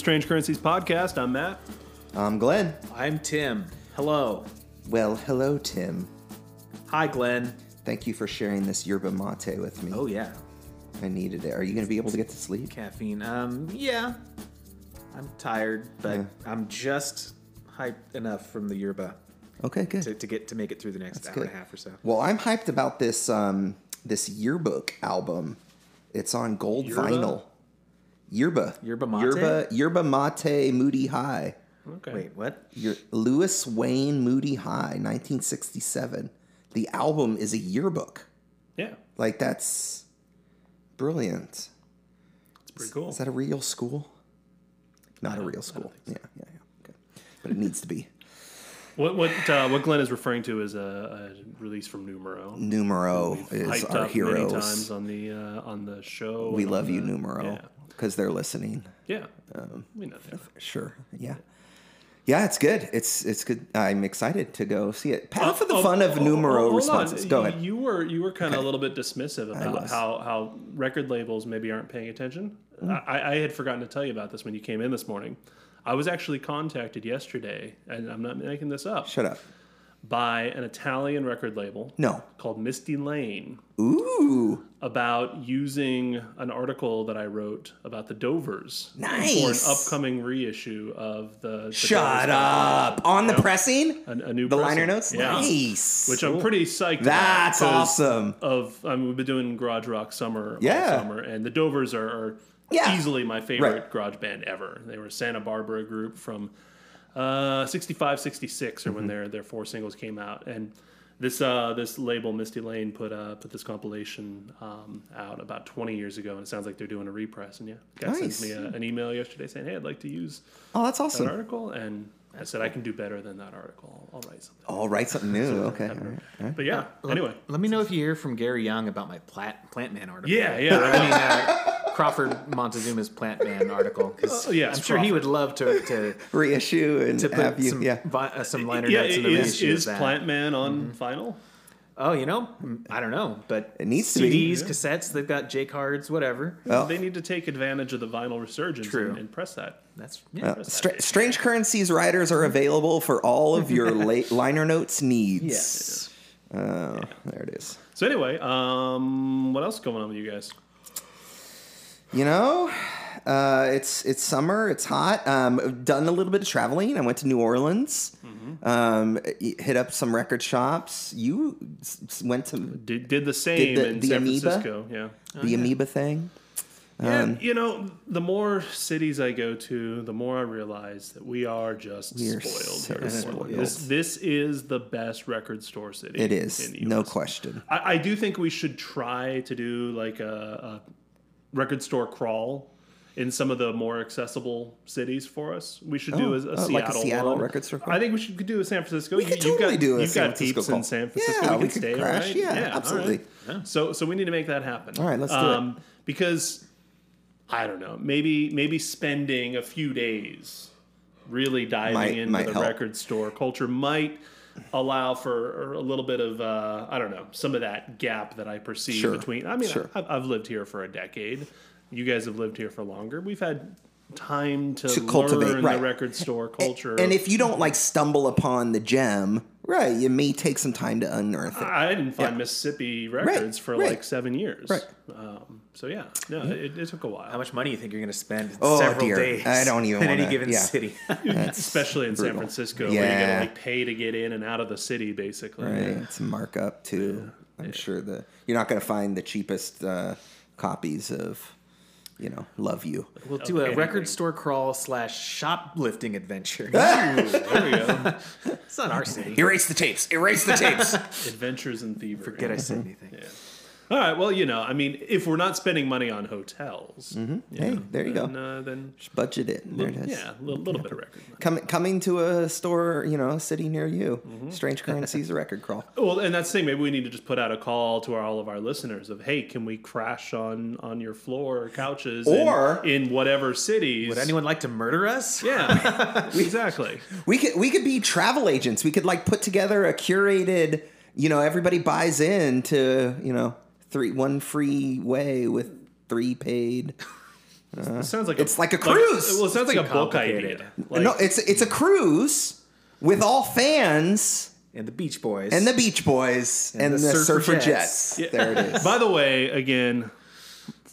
welcome to the Strange Currencies podcast. I'm Matt. I'm Glenn. I'm Tim. Hello. Well, hello, Tim. Hi, Glenn. Thank you for sharing this yerba mate with me. Oh yeah, I needed it. Are you going to be able to get to sleep? caffeine. Um, yeah. I'm tired, but Yeah. I'm just hyped enough from the yerba Okay, good. to, to get to make it through the next hour good. and a half or so. Well, I'm hyped about this um, this yearbook album. It's on gold Yerba? vinyl. Yerba. Yerba mate? Yerba, yerba mate Moody High. Okay. Wait, what? Your Lewis Wayne Moody High, 1967. The album is a yearbook. Yeah, Like that's brilliant. it's pretty cool. Is that a real school? Not a real school. think Yeah, yeah, yeah. Okay. But it needs to be. What what uh, what Glenn is referring to is a, a release from Numero. Numero is Hyped our up many times on the uh, on the show. We love on you, the- Numero, Yeah, because they're listening. yeah. Um, we know that. Sure. Yeah. Yeah, it's good. It's it's good. I'm excited to go see it. Half for the Oh, fun of oh, oh, Numero hold on. responses. Go ahead. You were you were kind of a little bit dismissive about how how record labels maybe aren't paying attention. Mm. I, I had forgotten to tell you about this when you came in this morning. I was actually contacted yesterday, and I'm not making this up, Shut up. By an Italian record label No. called Misty Lane Ooh. about using an article that I wrote about the Dovers for an upcoming reissue of the. the Shut Dovers up. On the Yep. pressing? A, a new The pressing. liner notes? Yeah. Nice. Which I'm pretty psyched That's awesome. Of I mean, we've been doing garage rock summer all Yeah. summer, and the Dovers are, are Yeah. easily my favorite Right. garage band ever. They were a Santa Barbara group from uh, 65, 66, or when Mm-hmm. their their four singles came out, and this uh, this label Misty Lane put uh, put this compilation um, out about 20 years ago, and it sounds like they're doing a repress. And yeah, guy Nice. sends me a, an email yesterday saying, "Hey, I'd like to use Oh, that's that awesome. article," and I said, "I can do better than that article. I'll, I'll write something." I'll write something new. Okay. all right, all right. But yeah, anyway. Let me know if you hear from Gary Young about my plant Plant Man article. Yeah, yeah. I mean, uh, Crawford Montezuma's Plant Man article. 'cause Oh, yes, I'm sure he would love to to, Reissue and to put have you. some yeah. vi- uh, some liner yeah, notes in the is, reissue is of that. Plant Man on vinyl? Oh, you know, I don't know, but It needs to be. CDs, cassettes. They've got J cards, whatever. Well- they need to take advantage of the vinyl resurgence True. and, and press that. That's yeah. Uh, Stra- Strange Currencies writers are available for all of your la- liner notes needs. yes. Oh, there it is. So anyway, um, what else is going on with you guys? You know, uh, it's it's summer. It's hot. Um, I've done a little bit of traveling. I went to New Orleans. Um, hit up some record shops. You s- went to Did, did the same the- in the San Amoeba? Francisco? Yeah. the Amoeba thing. Yeah, Um, you know, the more cities I go to, the more I realize that we are just We are spoiled. so spoiled. This, this is the best record store city. It is no question. I, I do think we should try to do like a, a record store crawl in some of the more accessible cities for us. We should do Oh, a, a oh, Seattle, like a Seattle one. record store crawl? I think we should do a San Francisco. We you've totally got, do a You've San got Francisco peeps call. in San Francisco. Yeah, we, we could stay, crash. right? Yeah, all absolutely. right. So, so we need to make that happen. Um, All right, let's do it. Because I don't know, maybe maybe spending a few days really diving Might- into might the help. record store culture might allow for a little bit of uh, I don't know some of that gap that I perceive Sure. between. I mean, Sure. I've, I've lived here for a decade. You guys have lived here for longer. We've had time to, To cultivate, learn right. the record store culture. And if you don't like stumble upon the gem, right, you may take some time to unearth it. I didn't find Mississippi records for right. like seven years. Right. Um, so yeah, no, it, it took a while. How much money do you think you're going to spend Oh, several dear. days? I don't even in any wanna- given yeah. city. especially in San brutal. Francisco, where you Yeah. gotta like pay to get in and out of the city, basically. Right, it's a markup too. I'm sure the you're not going to find the cheapest uh, copies of, you know, "Love You." We'll do Okay. a record store crawl slash shoplifting adventure. There we go. it's not our city. Erase the tapes. Erase the tapes. Adventures in thievery. Forget I said anything. Yeah. All right. Well, you know, I mean, if we're not spending money on hotels, you Hey, know, there you go. then, Uh, then Just budget it. There it is. yeah, a little, little bit of record. money. Coming coming to a store, you know, a city near you. Mm-hmm. Strange Currencies record crawl. Well, and that's the thing. Maybe we need to just put out a call to our, all of our listeners of, hey, can we crash on on your floor or couches, in- Or- in, whatever cities? Would anyone like to murder us? Yeah, exactly. We could we could be travel agents. We could like put together a curated, you know, everybody buys in to, you know, three one free way with three paid It uh, sounds like it's like a cruise. well, it sounds like a book complicated. idea. Like, no, it's it's a cruise with all fans And the Beach Boys. and the Beach Boys and, And the, the Surfer Surfer Jets. Jets. There it is. By the way, again,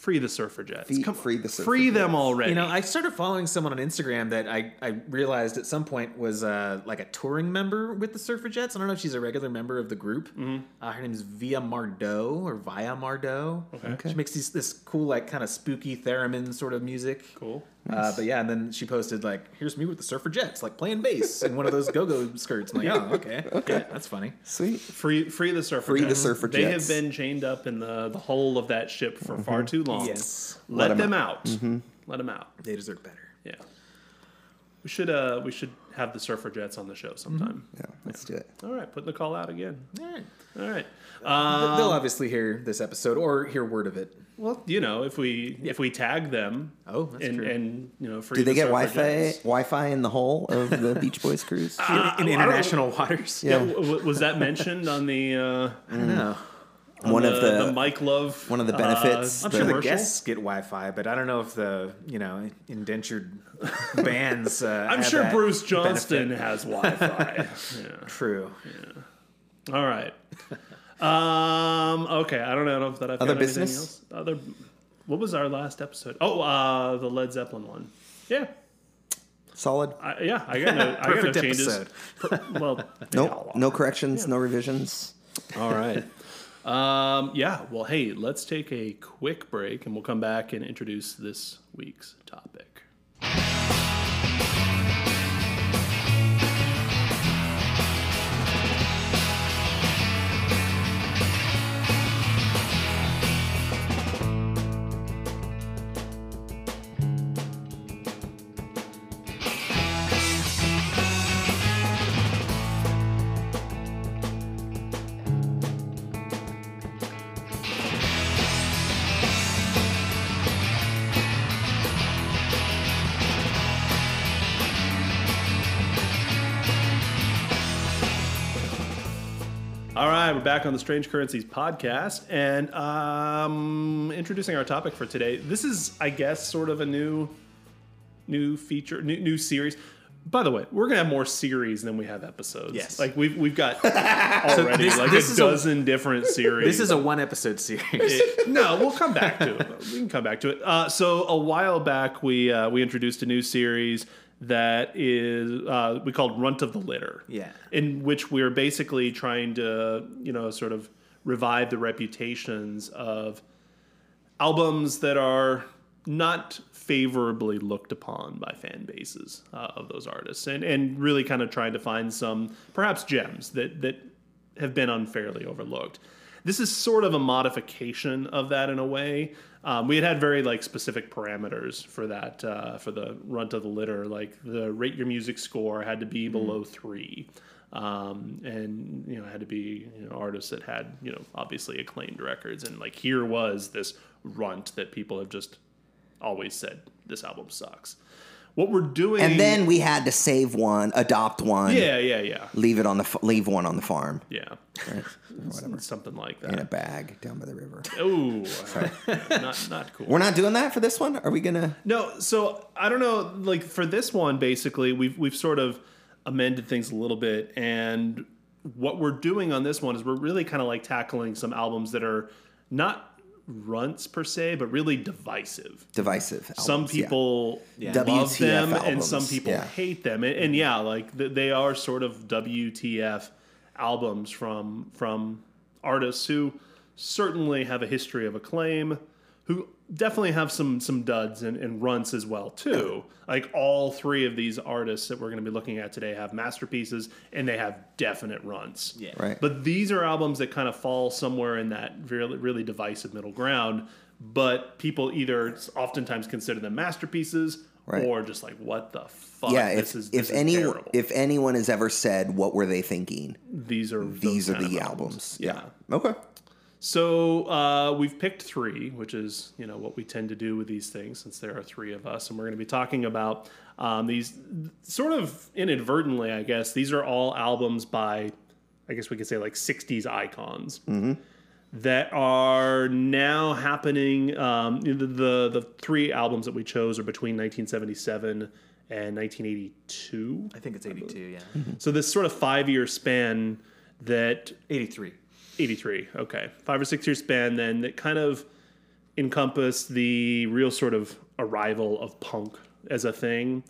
free the Surfrajettes. Free- Come, free the surfer free them already. You know, I started following someone on Instagram that I, I realized at some point was uh, like a touring member with the Surfrajettes. I don't know if she's a regular member of the group. Mm-hmm. Uh, her name is Via Mardeau or Via Mardeau. Okay. She makes these, this cool, like, kind of spooky theremin sort of music. cool. Uh, but yeah, and then she posted like, "Here's me with the Surfrajettes, like playing bass in one of those go-go skirts." I'm like, "Oh, okay, okay, that's funny." Sweet. Free, free the surfer. Free the Surfrajettes. They have been chained up in the the hull of that ship for far too long. Yes, let, Let 'em them out. Let them out. they deserve better. Yeah. We should uh we should have the Surfrajettes on the show sometime. Yeah, let's do it. All right, putting the call out again. All right. All right. They'll obviously hear this episode or hear word of it. Well, you know, if we if we tag them, Oh, that's and, true. and you know, free Do they the get surfer Wi-Fi jets. Wi-Fi in the hull of the Beach Boys cruise? in, I international waters. Yeah. W- w- was that mentioned on the uh, I don't know. On One the, of the- the Mike Love? one of the uh, benefits, I'm The sure the guests get Wi-Fi, but I don't know if the you know indentured bands. Uh, I'm sure Bruce Johnston benefit. has Wi-Fi. yeah. True. All right. Um. Okay. I don't know if that I've Other got anything business? else. Other. What was our last episode? Oh, uh, the Led Zeppelin one. Yeah. Solid. I, yeah. I got no. I got no Perfect changes. episode. Per- well. No, no corrections, no revisions. All right. Um, yeah. Well, hey, let's take a quick break, and we'll come back and introduce this week's topic. Back on the Strange Currencies podcast, and um, introducing our topic for today. This is, I guess, sort of a new, new feature, new, new series. By the way, we're gonna have more series than we have episodes. Yes. like we've we've got already this- like this a is a- dozen different series. This is a one episode series. It- no, we'll come back to it. We can come back to it. Uh, so a while back, we uh, we introduced a new series that is uh, we called Runt of the Litter. Yeah. in which we're basically trying to you know sort of revive the reputations of albums that are not favorably looked upon by fan bases uh, of those artists and and really kind of trying to find some perhaps gems that that have been unfairly overlooked this is sort of a modification of that in a way um, we had had very like specific parameters for that uh, for the runt of the litter. Like the rate your music score had to be below three. Um, and you know had to be you know, artists that had you know obviously acclaimed records. And like here was this runt that people have just always said this album sucks what we're doing And then we had to save one, adopt one, yeah yeah yeah leave it on the f- leave one on the farm yeah something like that. in a bag down by the river. oh not not cool We're not doing that for this one. Are we gonna? No, so I don't know. Like for this one, basically, we've we've sort of amended things a little bit, and what we're doing on this one is we're really kind of like tackling some albums that are not runts per se, but really divisive. Divisive. some albums, yeah. people Yeah. love WTF them, and some people yeah. hate them. And, and yeah, like they are sort of WTF albums from from artists who certainly have a history of acclaim, who definitely have some some duds and, and runts as well too. Like all three of these artists that we're going to be looking at today have masterpieces and they have definite runts. Yeah. Right. But these are albums that kind of fall somewhere in that really, really divisive middle ground. But people either oftentimes consider them masterpieces Right. or just like, what the fuck? yeah. this If is, if this is any terrible. if anyone has ever said what were they thinking, these are these are the of albums. Yeah. Okay. So uh, we've picked three, which is you know what we tend to do with these things, since there are three of us, and we're going to be talking about um, these sort of inadvertently, I guess. These are all albums by, I guess we could say like '60s icons that are now happening. Um, the, the the three albums that we chose are between 1977 and 1982. I think it's 82, yeah. So this sort of five year span that 83. 83 okay. Five or six year span then that kind of encompassed the real sort of arrival of punk as a thing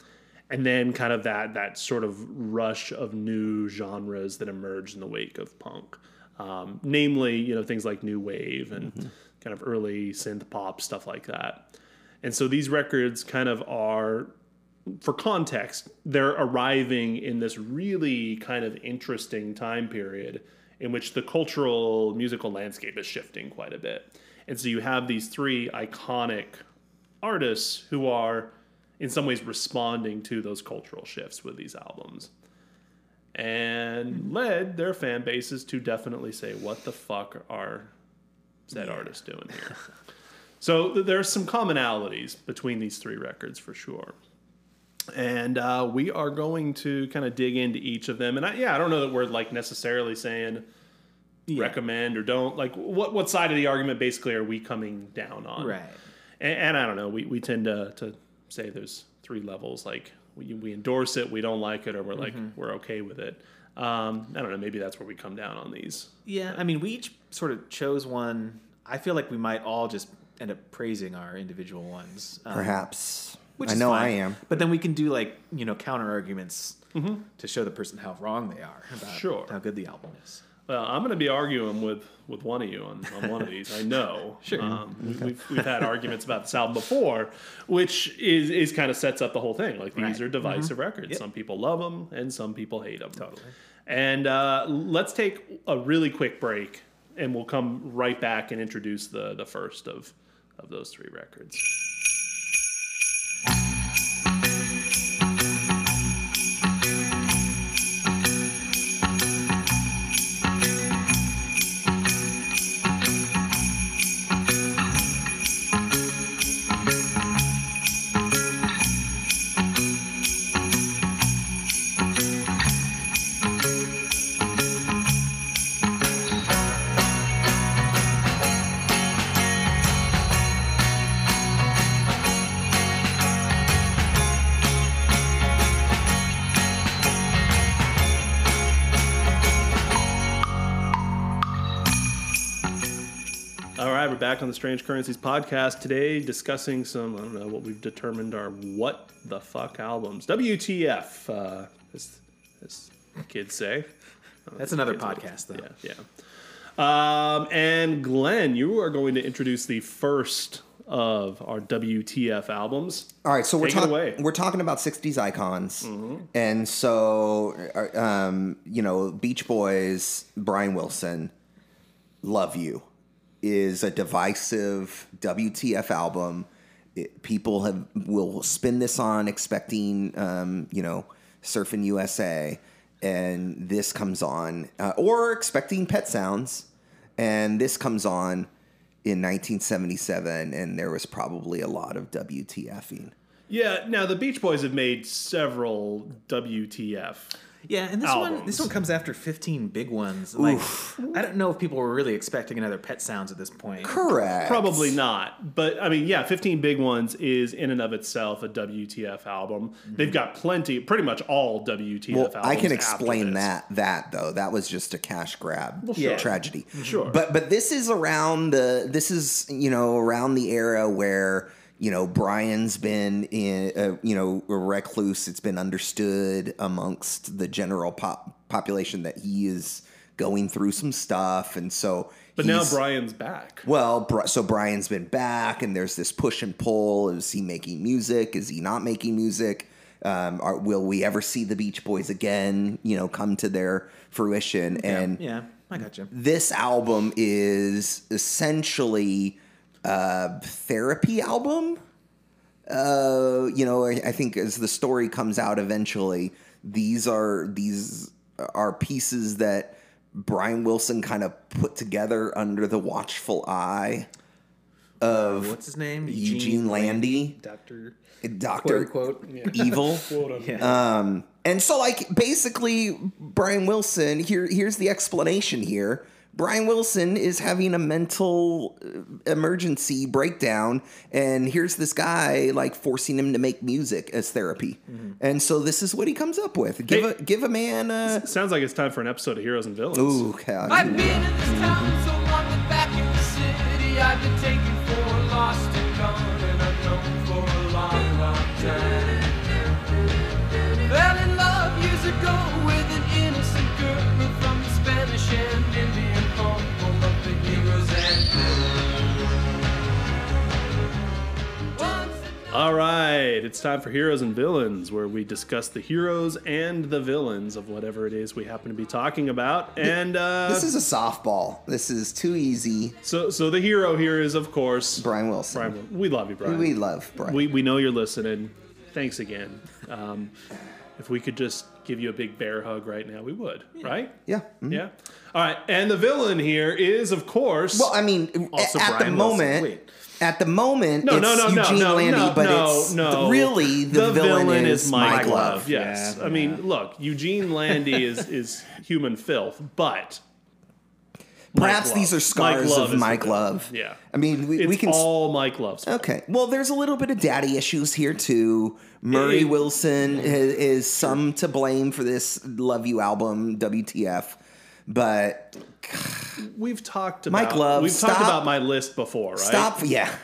and then kind of that that sort of rush of new genres that emerged in the wake of punk. Um, namely you know things like new wave and kind of early synth pop stuff like that. And so these records kind of are for context, they're arriving in this really kind of interesting time period in which the cultural musical landscape is shifting quite a bit. And so you have these three iconic artists who are in some ways responding to those cultural shifts with these albums. And led their fan bases to definitely say, what the fuck are said artists doing here? so th- there's some commonalities between these three records for sure and uh, we are going to kind of dig into each of them. And I, yeah, I don't know that we're like necessarily saying recommend or don't. Like, what what side of the argument basically are we coming down on? Right. And, and I don't know. We we tend to to say there's three levels. Like we we endorse it, we don't like it, or we're like we're okay with it. Um, I don't know. Maybe that's where we come down on these. Yeah, I mean, we each sort of chose one. I feel like we might all just end up praising our individual ones. Um, Perhaps. Which I is know fine. I am. But then we can do like, you know, counter arguments to show the person how wrong they are about Sure. how good the album is. Well, I'm going to be arguing with, with one of you on, on one of these. I know. Sure. Um, we, we've, we've had arguments about this album before, which is, is kind of sets up the whole thing. Like these Right. are divisive records. Yep. Some people love them and some people hate them. Totally. And uh, let's take a really quick break, and we'll come right back and introduce the the first of of those three records. Back on the Strange Currencies podcast today, discussing some I don't know what we've determined are what the fuck albums. WTF, uh, as, as kids say. That's another Kids will- podcast, though. Yeah, yeah. Um, and Glenn, you are going to introduce the first of our WTF albums. All right, so we're talking we're talking about '60s icons, and so uh, um, you know, Beach Boys, Brian Wilson, "Love You" is a divisive WTF album. It, people have will spin this on expecting, um, you know, Surfing USA, and this comes on, uh, or expecting Pet Sounds, and this comes on in 1977, and there was probably a lot of WTFing. Yeah, now the Beach Boys have made several WTF. Yeah, and this one this one comes after 15 big ones. Like I don't know if people were really expecting another Pet Sounds at this point. Correct. Probably not. But I mean, yeah, 15 Big Ones is in and of itself a WTF album. Mm-hmm. They've got plenty, pretty much all WTF Well, albums. I can after explain this. that. That though, that was just a cash grab sure. tragedy. Sure. But but this is around the this is you know around the era where you know Brian's been in uh, you know a recluse. It's been understood amongst the general pop population that he is going through some stuff, and so. But now Brian's back. Well, so Brian's been back, and there's this push and pull. Is he making music? Is he not making music? Um, are, will we ever see the Beach Boys again? You know, come to their fruition. And yeah, I got you. this album is essentially a therapy album. Uh, you know, I, I think as the story comes out eventually, these are these are pieces that Brian Wilson kind of put together under the watchful eye of What's his name? Eugene Landy, Doctor Doctor quote unquote. Evil. Yeah. Um, and so, like, basically, Brian Wilson. Here, here's the explanation. Here, Brian Wilson is having a mental uh, emergency breakdown, and here's this guy like forcing him to make music as therapy, and so this is what he comes up with. Give Hey. a give a man a Sounds like it's time for an episode of Heroes and Villains. ooh, God. I've been in this town so long that back in the city I've been taken All right, it's time for Heroes and Villains, where we discuss the heroes and the villains of whatever it is we happen to be talking about. And uh, This is a softball. This is too easy. so, so the hero here is, of course, Brian Wilson. Brian. We love you, Brian. We love Brian. We, we know you're listening. Thanks again. Um, if we could just give you a big bear hug right now, we would, right? yeah. mhm. Yeah. All right. And the villain here is, of course. Well, I mean, Also at the Brian Wilson. moment, Wait. At the moment, no, it's no, no, no, Eugene no, Landy, no, but no, it's no. really the, villain, is Mike Love. Love. Yes. Yeah. I mean, look, Eugene Landy is is human filth, but Perhaps these are scars Mike of is Mike. Love. Yeah. I mean, we, It's we can. all Mike Love's. Okay. Well, there's a little bit of daddy issues here too. Murray It- Wilson is, is some to blame for this "Love You" album, WTF. But We've talked about Mike Love, We've talked about my list before, right? stop, yeah,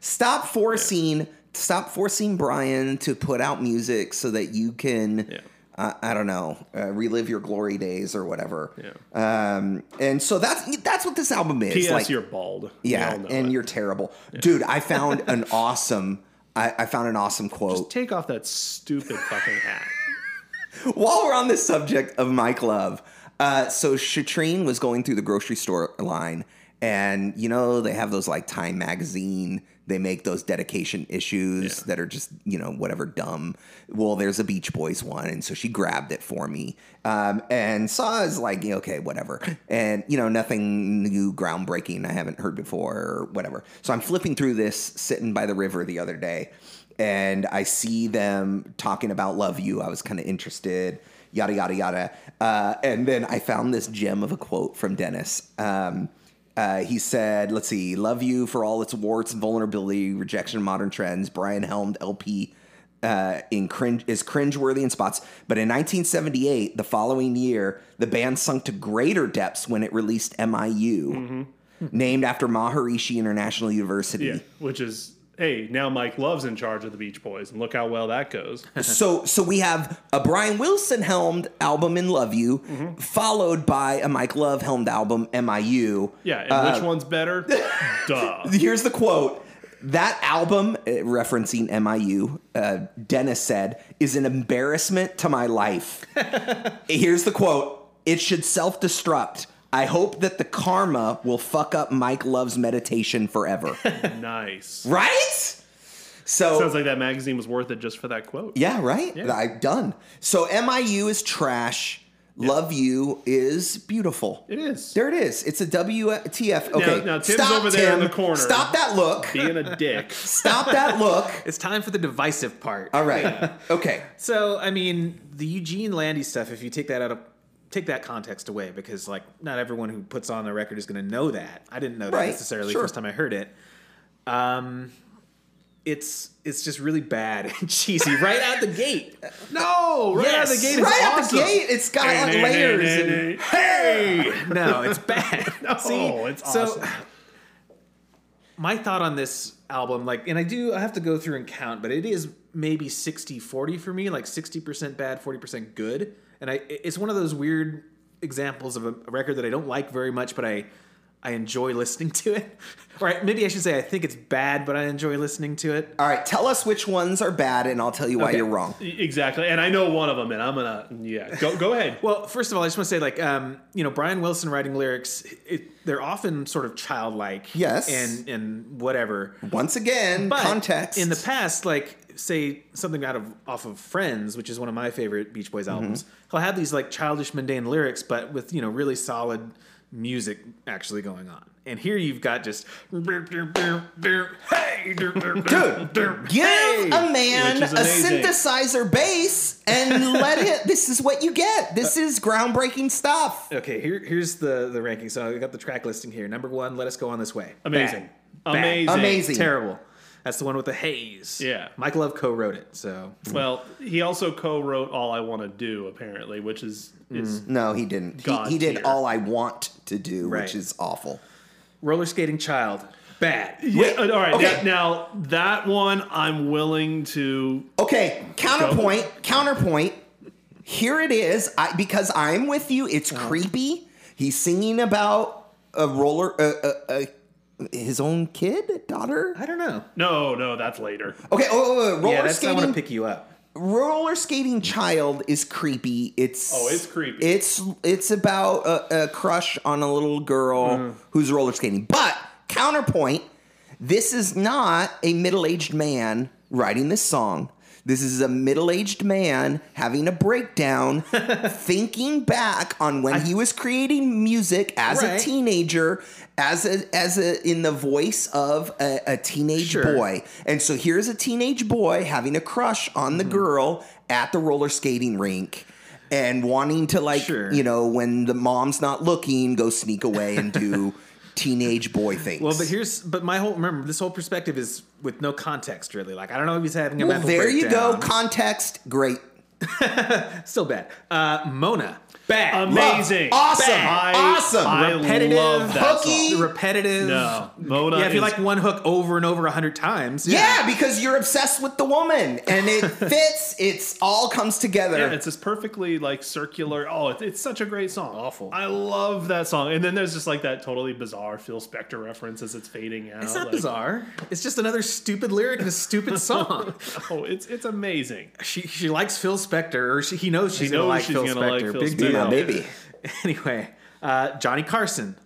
stop forcing, stop forcing Brian to put out music so that you can, Yeah. uh, I don't know, uh, relive your glory days or whatever. Yeah. Um, and so that's that's what this album is. P.S. like, you're bald. Yeah, and it. you're terrible, dude. I found an awesome. I, I found an awesome quote. take off that stupid fucking hat. While we're on the subject of Mike Love, uh, so Shatrine was going through the grocery store line, and you know they have those like Time magazine. They make those dedication issues Yeah. that are just you know whatever dumb. Well, there's a Beach Boys one, and so she grabbed it for me, um, and saw as like okay, whatever, and you know nothing new, groundbreaking I haven't heard before or whatever. So I'm flipping through this, sitting by the river the other day, and I see them talking about Love You. I was kind of interested, yada, yada, yada. Uh, and then I found this gem of a quote from Dennis. Um, uh, he said, let's see, Love You for all its warts and vulnerability, rejection of modern trends, Brian Helmed LP. Uh, in cringe is cringeworthy in spots, but in 1978, the following year, the band sunk to greater depths when it released "MIU," named after Maharishi International University. Yeah, which is hey, now Mike Love's in charge of the Beach Boys, and look how well that goes. so so we have a Brian Wilson helmed album in Love You, Mm-hmm. followed by a Mike Love helmed album MIU. Yeah, and Uh, which one's better? Duh. Here's the quote. That album, uh, referencing MIU, uh, Dennis said, is an embarrassment to my life. Here's the quote It should self destruct. I hope that the karma will fuck up Mike Love's meditation forever. Nice. right? So Sounds like that magazine was worth it just for that quote. Yeah, right. Yeah. I done. So MIU is trash. Love you is beautiful. It is. There it is. It's a WTF. Okay, now Tim's stop, over there in the corner. Stop that look. Being a dick. Stop that look. It's time for the divisive part. All right. Okay. So, I mean, the Eugene Landy stuff, if you take that out of take that context away, because like not everyone who puts on the record is going to know that. I didn't know that Right, necessarily sure. first time I heard it. Um, it's it's just really bad and cheesy right out the gate. No, right out the Yes. gate. It's Right out awesome. the gate, it's got like layers. And, Hey! No, it's bad. No, See, it's so awesome. my thought on this album, like, and I do, I have to go through and count, but it is maybe 60 40 for me, like 60% bad, 40% good. And I, it's one of those weird examples of a, a record that I don't like very much, but I, I enjoy listening to it. Or I- maybe I should say I think it's bad, but I enjoy listening to it. all right. Tell us which ones are bad, and I'll tell you why Okay. you're wrong. Exactly. And I know one of them, and I'm gonna yeah. Go go ahead. Well, first of all, I just want to say, like, um, you know, Brian Wilson writing lyrics, it, they're often sort of childlike, Yes. and and whatever. Once again, But context. in the past, like say something out of off of Friends, which is one of my favorite Beach Boys albums, Mm-hmm. he'll have these like childish, mundane lyrics, but with you know really solid music actually going on. And here you've got just hey, Dude, give a man a synthesizer bass and let it. This is what you get. This is groundbreaking stuff. Okay, here, here's the the ranking. So I got the track listing here. Number one, "Let Us Go on This Way." Amazing. Bad. Bad. Amazing. Amazing. Terrible. That's the one with the haze. Yeah. Mike Love co-wrote it. So Well, he also co-wrote "All I Want to Do" apparently, which is is No, he didn't. He, God he did tier. all I want to do, Right. which is awful. roller skating child, bad. yeah. uh, all right, okay. now, now that one I'm willing to. Okay, counterpoint, counterpoint. Here it is. I, because I'm with you. It's Uh-huh. creepy. He's singing about a roller, uh, uh, uh, his own kid, daughter. I don't know. No, no, that's later. Okay, oh, oh, oh, roller skating. yeah, that's I want skating. to pick you up. roller skating child is creepy. It's Oh, it's creepy. It's it's about a, a crush on a little girl Mm. who's roller skating. But counterpoint, this is not a middle aged man writing this song. This is a middle aged man having a breakdown, thinking back on when he was creating music as a teenager, as a as a in the voice of a, a teenage Sure. boy. And so here's a teenage boy having a crush on Mm-hmm. the girl at the roller skating rink and wanting to like Sure. you know when the mom's not looking go sneak away and do teenage boy things. Well, but here's but my whole remember this whole perspective is with no context really. Like I don't know if he's having a well, mental there you go. Context, great. Still bad. Uh, Mona, bad. Amazing. Awesome. I, Awesome. I Repetitive, love that hooky. song. repetitive. No, Mona Yeah, if you is- like one hook over and over a hundred times. Yeah. because you're obsessed with the woman and it fits. It's all comes together. Yeah, it's this perfectly like circular. Oh, it, it's such a great song. Awful. I love that song. And then there's just like that totally bizarre Phil Spector reference as it's fading out. It's not like- bizarre. It's just another stupid lyric in a stupid song. Oh, it's it's amazing. she she likes Phil Spector, or she, he knows she's He gonna knows like she's Phil gonna like Spector. Phil Big Spector. deal. yeah, baby. Anyway, uh, Johnny Carson.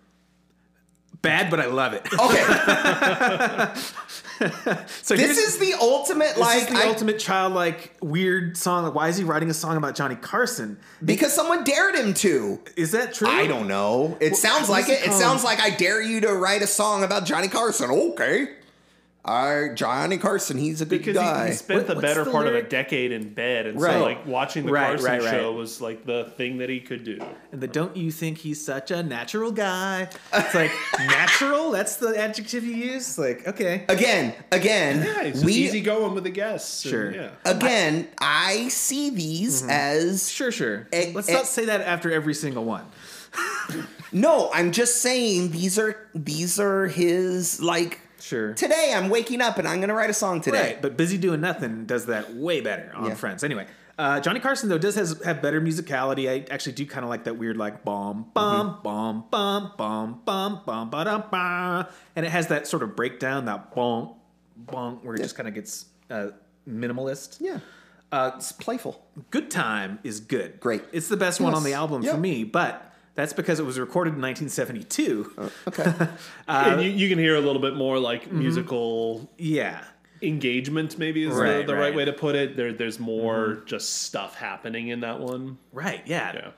Bad, but I love it. Okay, so this here's- is the ultimate this like is the I- ultimate childlike weird song. Like, why is he writing a song about Johnny Carson? because someone dared him to. Is that true? I don't know. It sounds like what's it. it It called? sounds like I dare you to write a song about Johnny Carson. Okay. I Johnny Carson, he's a good Because guy. he, he spent What- the better the part of a decade in bed, and Right. so like watching the Right, Carson right, right. show was like the thing that he could do. And the don't you think he's such a natural guy? It's like natural. That's the adjective you use. Like okay, again, again, Yeah, he's just we easy going with the guests. and, Sure. yeah. again, I see these as sure, sure. Eh, Let's eh. not say that after every single one. no. I'm just saying these are these are his like. Sure. Today I'm waking up and I'm gonna write a song today. Right, but busy doing nothing does that way better on Yeah. Friends. Anyway, uh, Johnny Carson though does has have better musicality. I actually do kind of like that weird like bomb bum bum bum bum bum bum ba dum ba, and it has that sort of breakdown that bonk bonk where it just kind of gets uh, minimalist. Yeah, Uh, it's playful. Good Time is good. Great. It's the best one on the album Yeah. for me, but that's because it was recorded in 1972. Okay. Uh, and you, you can hear a little bit more like mm-hmm. musical yeah. engagement, maybe is Right, the, the right. right. way to put it. There, there's more mm-hmm. just stuff happening in that one. Right, yeah. Yeah.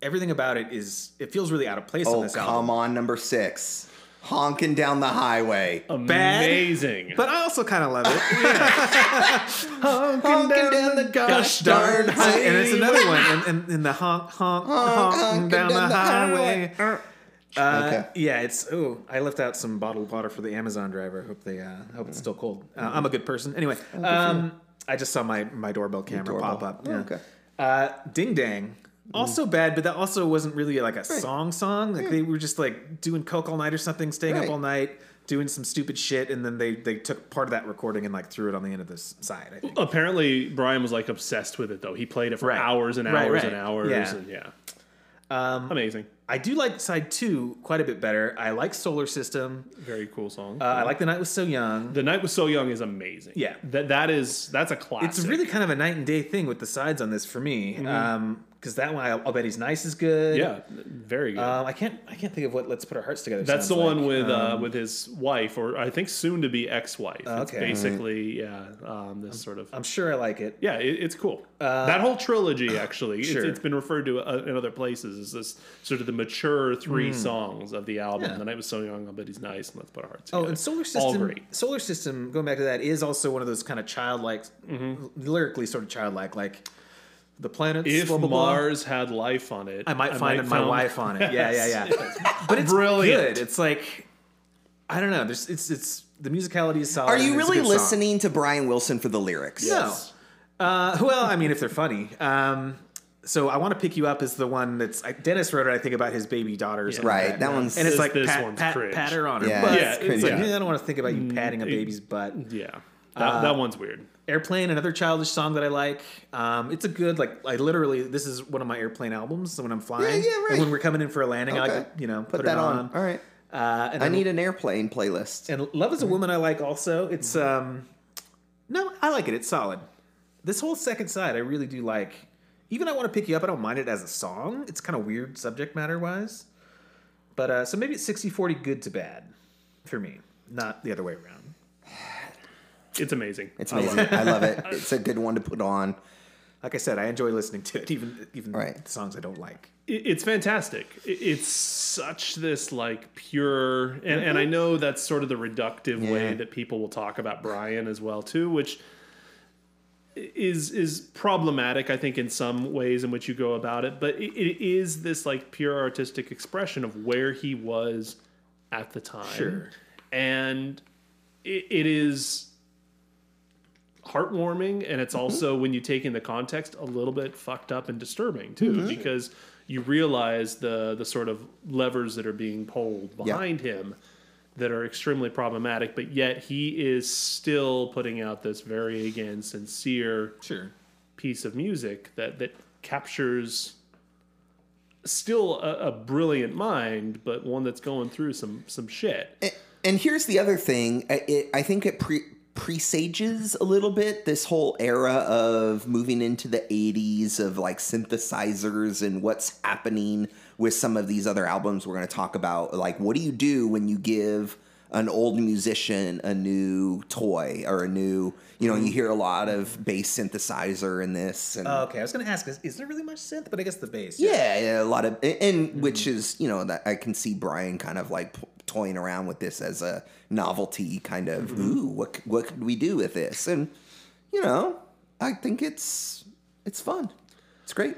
Everything about it is it feels really out of place on oh this come album. on, number six, honking down the highway. Bad, Amazing. But I also kind of love it. honking down the gosh darn highway. and it's another one in, in, in the honk honk honk, honking down, the highway. Uh, Okay. Yeah, it's oh, I left out some bottled water for the Amazon driver. Hope they uh, hope it's still cold. Uh, I'm a good person. Anyway, um, I just saw my my doorbell camera pop doorbell. up. Oh, yeah. okay. Uh, Ding Dang. Also bad, but that also wasn't really like a song song. Like they were just like doing coke all night or something, staying Right. up all night, doing some stupid shit, and then they they took part of that recording and like threw it on the end of this side. I think. Apparently, Brian was like obsessed with it though. He played it for Right. hours and hours Right, right. and hours, Yeah. and yeah, Um, amazing. I do like side two quite a bit better. I like Solar System. Very cool song. Uh, I like The Night Was So Young. the Night Was So Young is amazing. Yeah. that that is that's a classic. It's really kind of a night and day thing with the sides on this for me. Mm-hmm. Um, because that one I'll, I'll bet he's nice is good. Yeah, very good. Um, I can't. I can't think of what "Let's Put Our Hearts Together." That's the one like. with uh, Um, with his wife, or I think soon to be ex-wife. It's Okay. basically yeah, um, this sort of I'm sure I like it. yeah, it, it's cool. that whole trilogy actually, sure. it's, it's been referred to uh, in other places as this sort of the mature three songs of the album. Yeah. The night was so young, but he's nice, and let's put our hearts Together. Oh, and Solar all System. great. Solar System. Going back to that, is also one of those kind of childlike, Mm-hmm. lyrically sort of childlike, like the planets. If blah, blah, blah. Mars had life on it, I might find my found- wife on it. Yeah, yeah, yeah. but it's Brilliant. good. It's like I don't know. There's it's it's the musicality is solid. Are you really good song. listening to Brian Wilson for the lyrics? Yes. No. Uh, well, I mean, if they're funny. Um, so I want to pick you up as the one that's I, Dennis wrote it. I think about his baby daughters. Or something Right, like that one's- and it's This- like this pat, one's pat, cringe. pat her on her Yeah, butt. it's it's like yeah. "Eh, I don't want to think about you patting a baby's butt. Yeah, that, Uh, that one's weird. Airplane, another childish song that I like. Um, it's a good like I literally this is one of my airplane albums. So when I'm flying, Yeah, yeah, right. and when we're coming in for a landing, I like to, you know Put, put, that it on. on. All right. Uh, and I need an airplane playlist. and Love is a Woman I like also. It's um no, I like it. It's solid. This whole second side I really do like. Even I want to pick you up, I don't mind it as a song. It's kind of weird subject matter wise. But uh so maybe it's 60-40 good to bad for me, not the other way around. It's amazing. It's I love amazing. it. I love it. It's a good one to put on. Like I said, I enjoy listening to it, even even Right. the songs I don't like. It's fantastic. It's such this like pure, and, and I mm-hmm. know that's sort of the reductive way that people will talk about Brian as well too, which is is problematic. I think in some ways in which you go about it, but it, it is this like pure artistic expression of where he was at the time, Sure. and it, it is heartwarming and it's mm-hmm. also when you take in the context a little bit fucked up and disturbing too mm-hmm. because you realize the the sort of levers that are being pulled behind him that are extremely problematic but yet he is still putting out this very again sincere Sure. piece of music that that captures still a, a brilliant mind but one that's going through some some shit And, and here's the other thing. I, it, I think it pre- presages a little bit this whole era of moving into the 80s of like synthesizers and what's happening with some of these other albums we're going to talk about. Like, what do you do when you give an old musician a new toy or a new, you know, you mm-hmm. hear a lot of bass synthesizer in this. And, Oh, okay, I was going to ask, is, is there really much synth? But I guess the bass. yeah, yeah, a lot of, and mm-hmm. which is, you know, that I can see Brian kind of like toying around with this as a novelty kind of, ooh, what what could we do with this? And you know, I think it's it's fun. It's great.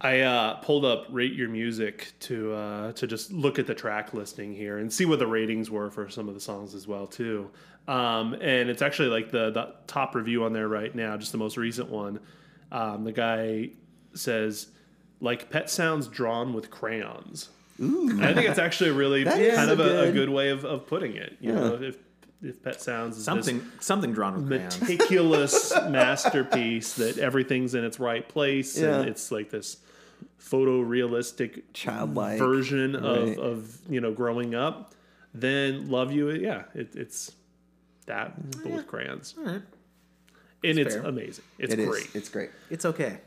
I uh, pulled up Rate Your Music to uh, to just look at the track listing here and see what the ratings were for some of the songs as well too. Um, and it's actually like the the top review on there right now, just the most recent one. Um, the guy says like pet sounds drawn with crayons. And I think it's actually a really kind a of a, a good- good way of, of putting it. You know, if if pet sounds is this Something something drawn with crayons. meticulous masterpiece that everything's in its right place Yeah. and it's like this photorealistic Childlike. version of, Right. of you know growing up then love you yeah it, it's that but with crayons right. and it's fair. amazing it's It is. great It's great. It's okay.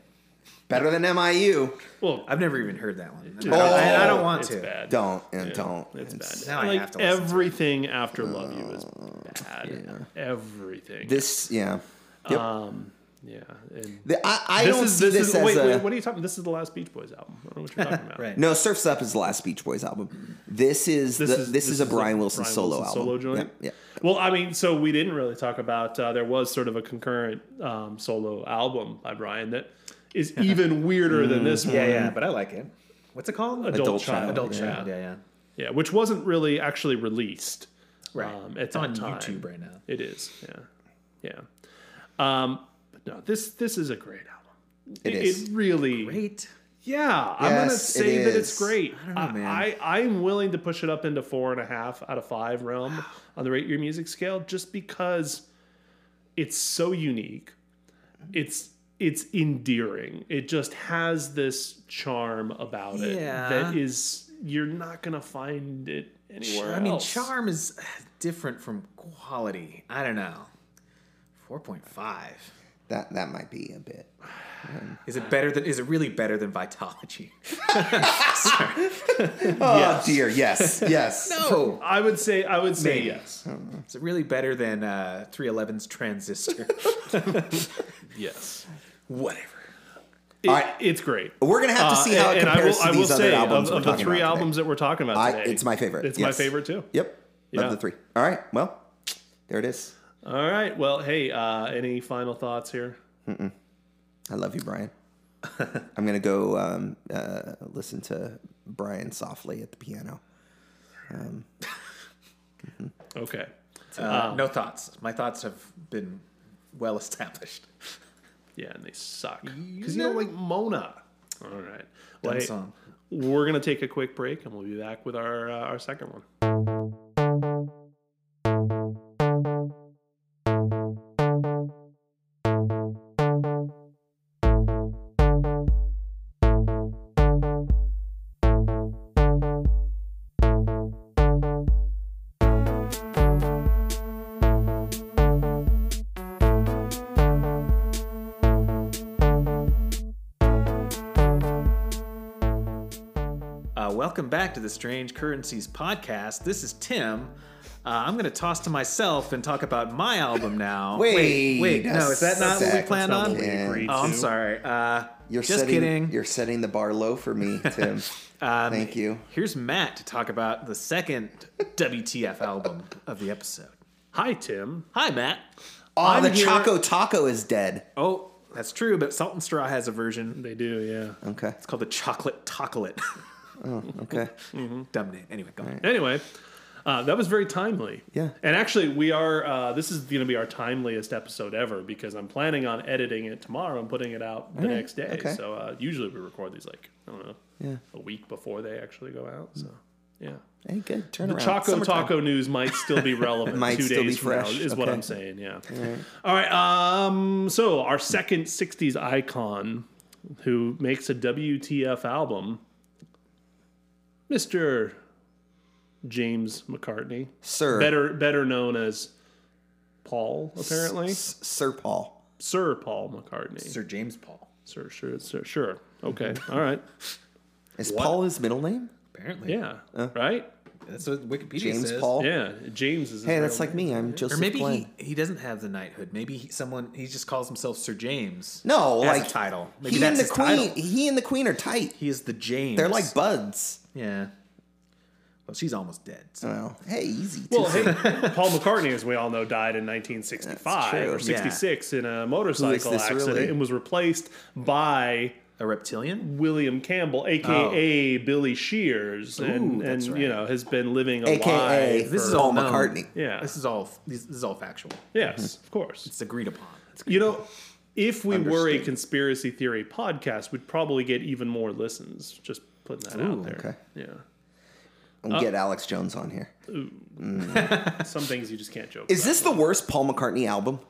Better than MIU. well I've never even heard that one. Oh, I, I don't want it's to. bad Don't and Yeah, don't. it's It's- bad Now I have to listen to everything after love you is bad everything This, yeah. Yep. um yeah and The- I, I this don't is see this, this, is as wait, a. wait what are you talking this is the last beach boys album i don't know what you're talking about Right. No, Surfs Up is the last Beach Boys album. This is this, the, this, is, a Brian Wilson Brian solo Wilson album. solo joint. Yeah, Well, I mean, so we didn't really talk about. Uh, there was sort of a concurrent um, solo album by Brian that is even weirder than this one. Yeah, yeah, but I like it. What's it called? Adult, Adult Child. Child, Adult yeah. Child. Yeah, yeah. Yeah, which wasn't really actually released. Right. Um, at it's that on time. YouTube right now. It is. Yeah, yeah. Um, but no, this this is a great album. It it, is. It really. Great. Yeah, I'm gonna Yes, it say that it's great. I don't know, man. I, I am willing to push it up into four and a half out of five realm on the rate your music scale, just because it's so unique. It's it's endearing. It just has this charm about it Yeah. that is you're not gonna find it anywhere I mean, charm is different from quality. I don't know. Four point five. That that might be a bit. Is it better than? Is it really better than Vitology? Oh dear, yes, yes. No. I would say I would say Maybe. yes. Is it really better than uh, 311's Transistor? Yes. Whatever. It- All right. It's great. We're gonna have to Uh, see how it and I will, compares to I will these other say, albums of, of the three about today. albums that we're talking about I, today. it's my favorite. It's my favorite too. Yep. Love Yeah. the three. All right. Well, there it is. All right. Well, hey, uh, any final thoughts here? I love you, Brian. I'm gonna go um, uh, listen to Brian softly at the piano. Okay. Uh, no thoughts. My thoughts have been well established. Yeah, and they suck because you don't like Mona. All right. Well, hey, song. we're gonna take a quick break, and we'll be back with our uh, our second one. Back to the Strange Currencies podcast. This is Tim. Uh, I'm going to toss to myself and talk about my album now. Wait, wait, no, is that not what we sec. planned That's not on? what we agreed Oh, I'm to. sorry. Uh, You're just setting, kidding. You're setting the bar low for me, Tim. Um, Thank you. Here's Matt to talk about the second WTF album of the episode. Hi, Tim. Hi, Matt. Oh, I'm the here- Choco Taco is dead. Oh, that's true, but Salt and Straw has a version. They do, yeah. Okay. It's called the Chocolate Tocolate. Okay. Dumb name. Anyway, go on. Anyway, uh, that was very timely. Yeah. And actually, we are. Uh, this is going to be our timeliest episode ever because I'm planning on editing it tomorrow and putting it out the right, next day. okay. So uh, usually we record these like I don't know, Yeah. a week before they actually go out. So yeah. Hey, good. Turn The around. Choco Summertime. Taco news might still be relevant Might two still be days from now, fresh. is what I'm saying. Yeah. All right. Um. So our second '60s icon, who makes a WTF album, Mr. James McCartney, Sir. better better known as Paul, apparently S- Sir Paul. Sir Paul McCartney. Sir James Paul. Sir, sure, sure, sure. Okay. All right. Is Paul his middle name? Apparently. Yeah. Uh. Right. That's what Wikipedia James says. Paul. Yeah. James is. his Hey, that's like me. I'm Joseph Or maybe Glenn. he, he doesn't have the knighthood. Maybe he, someone he just calls himself Sir James. No, as like a title. Maybe he that's and the his queen. title. He and the queen are tight. He is the James. They're like buds. yeah. Well, she's almost dead. So. Well, hey, easy. Well, too hey. Paul McCartney, as we all know, died in 1965 or 66 in a motorcycle accident really? and was replaced by A reptilian? William Campbell, aka oh. Billy Shears, and, Ooh, that's and right. you know has been living a AKA lie. This is all Paul known. McCartney. Yeah. This is all. This, this is all factual. yes, mm-hmm. of course. It's agreed upon. You know, if we were a conspiracy theory podcast, we'd probably get even more listens. Just putting that Ooh, out there. okay. Yeah. We'll get uh, Alex Jones on here. Mm. Some things you just can't joke. Is about. this the worst Paul McCartney album?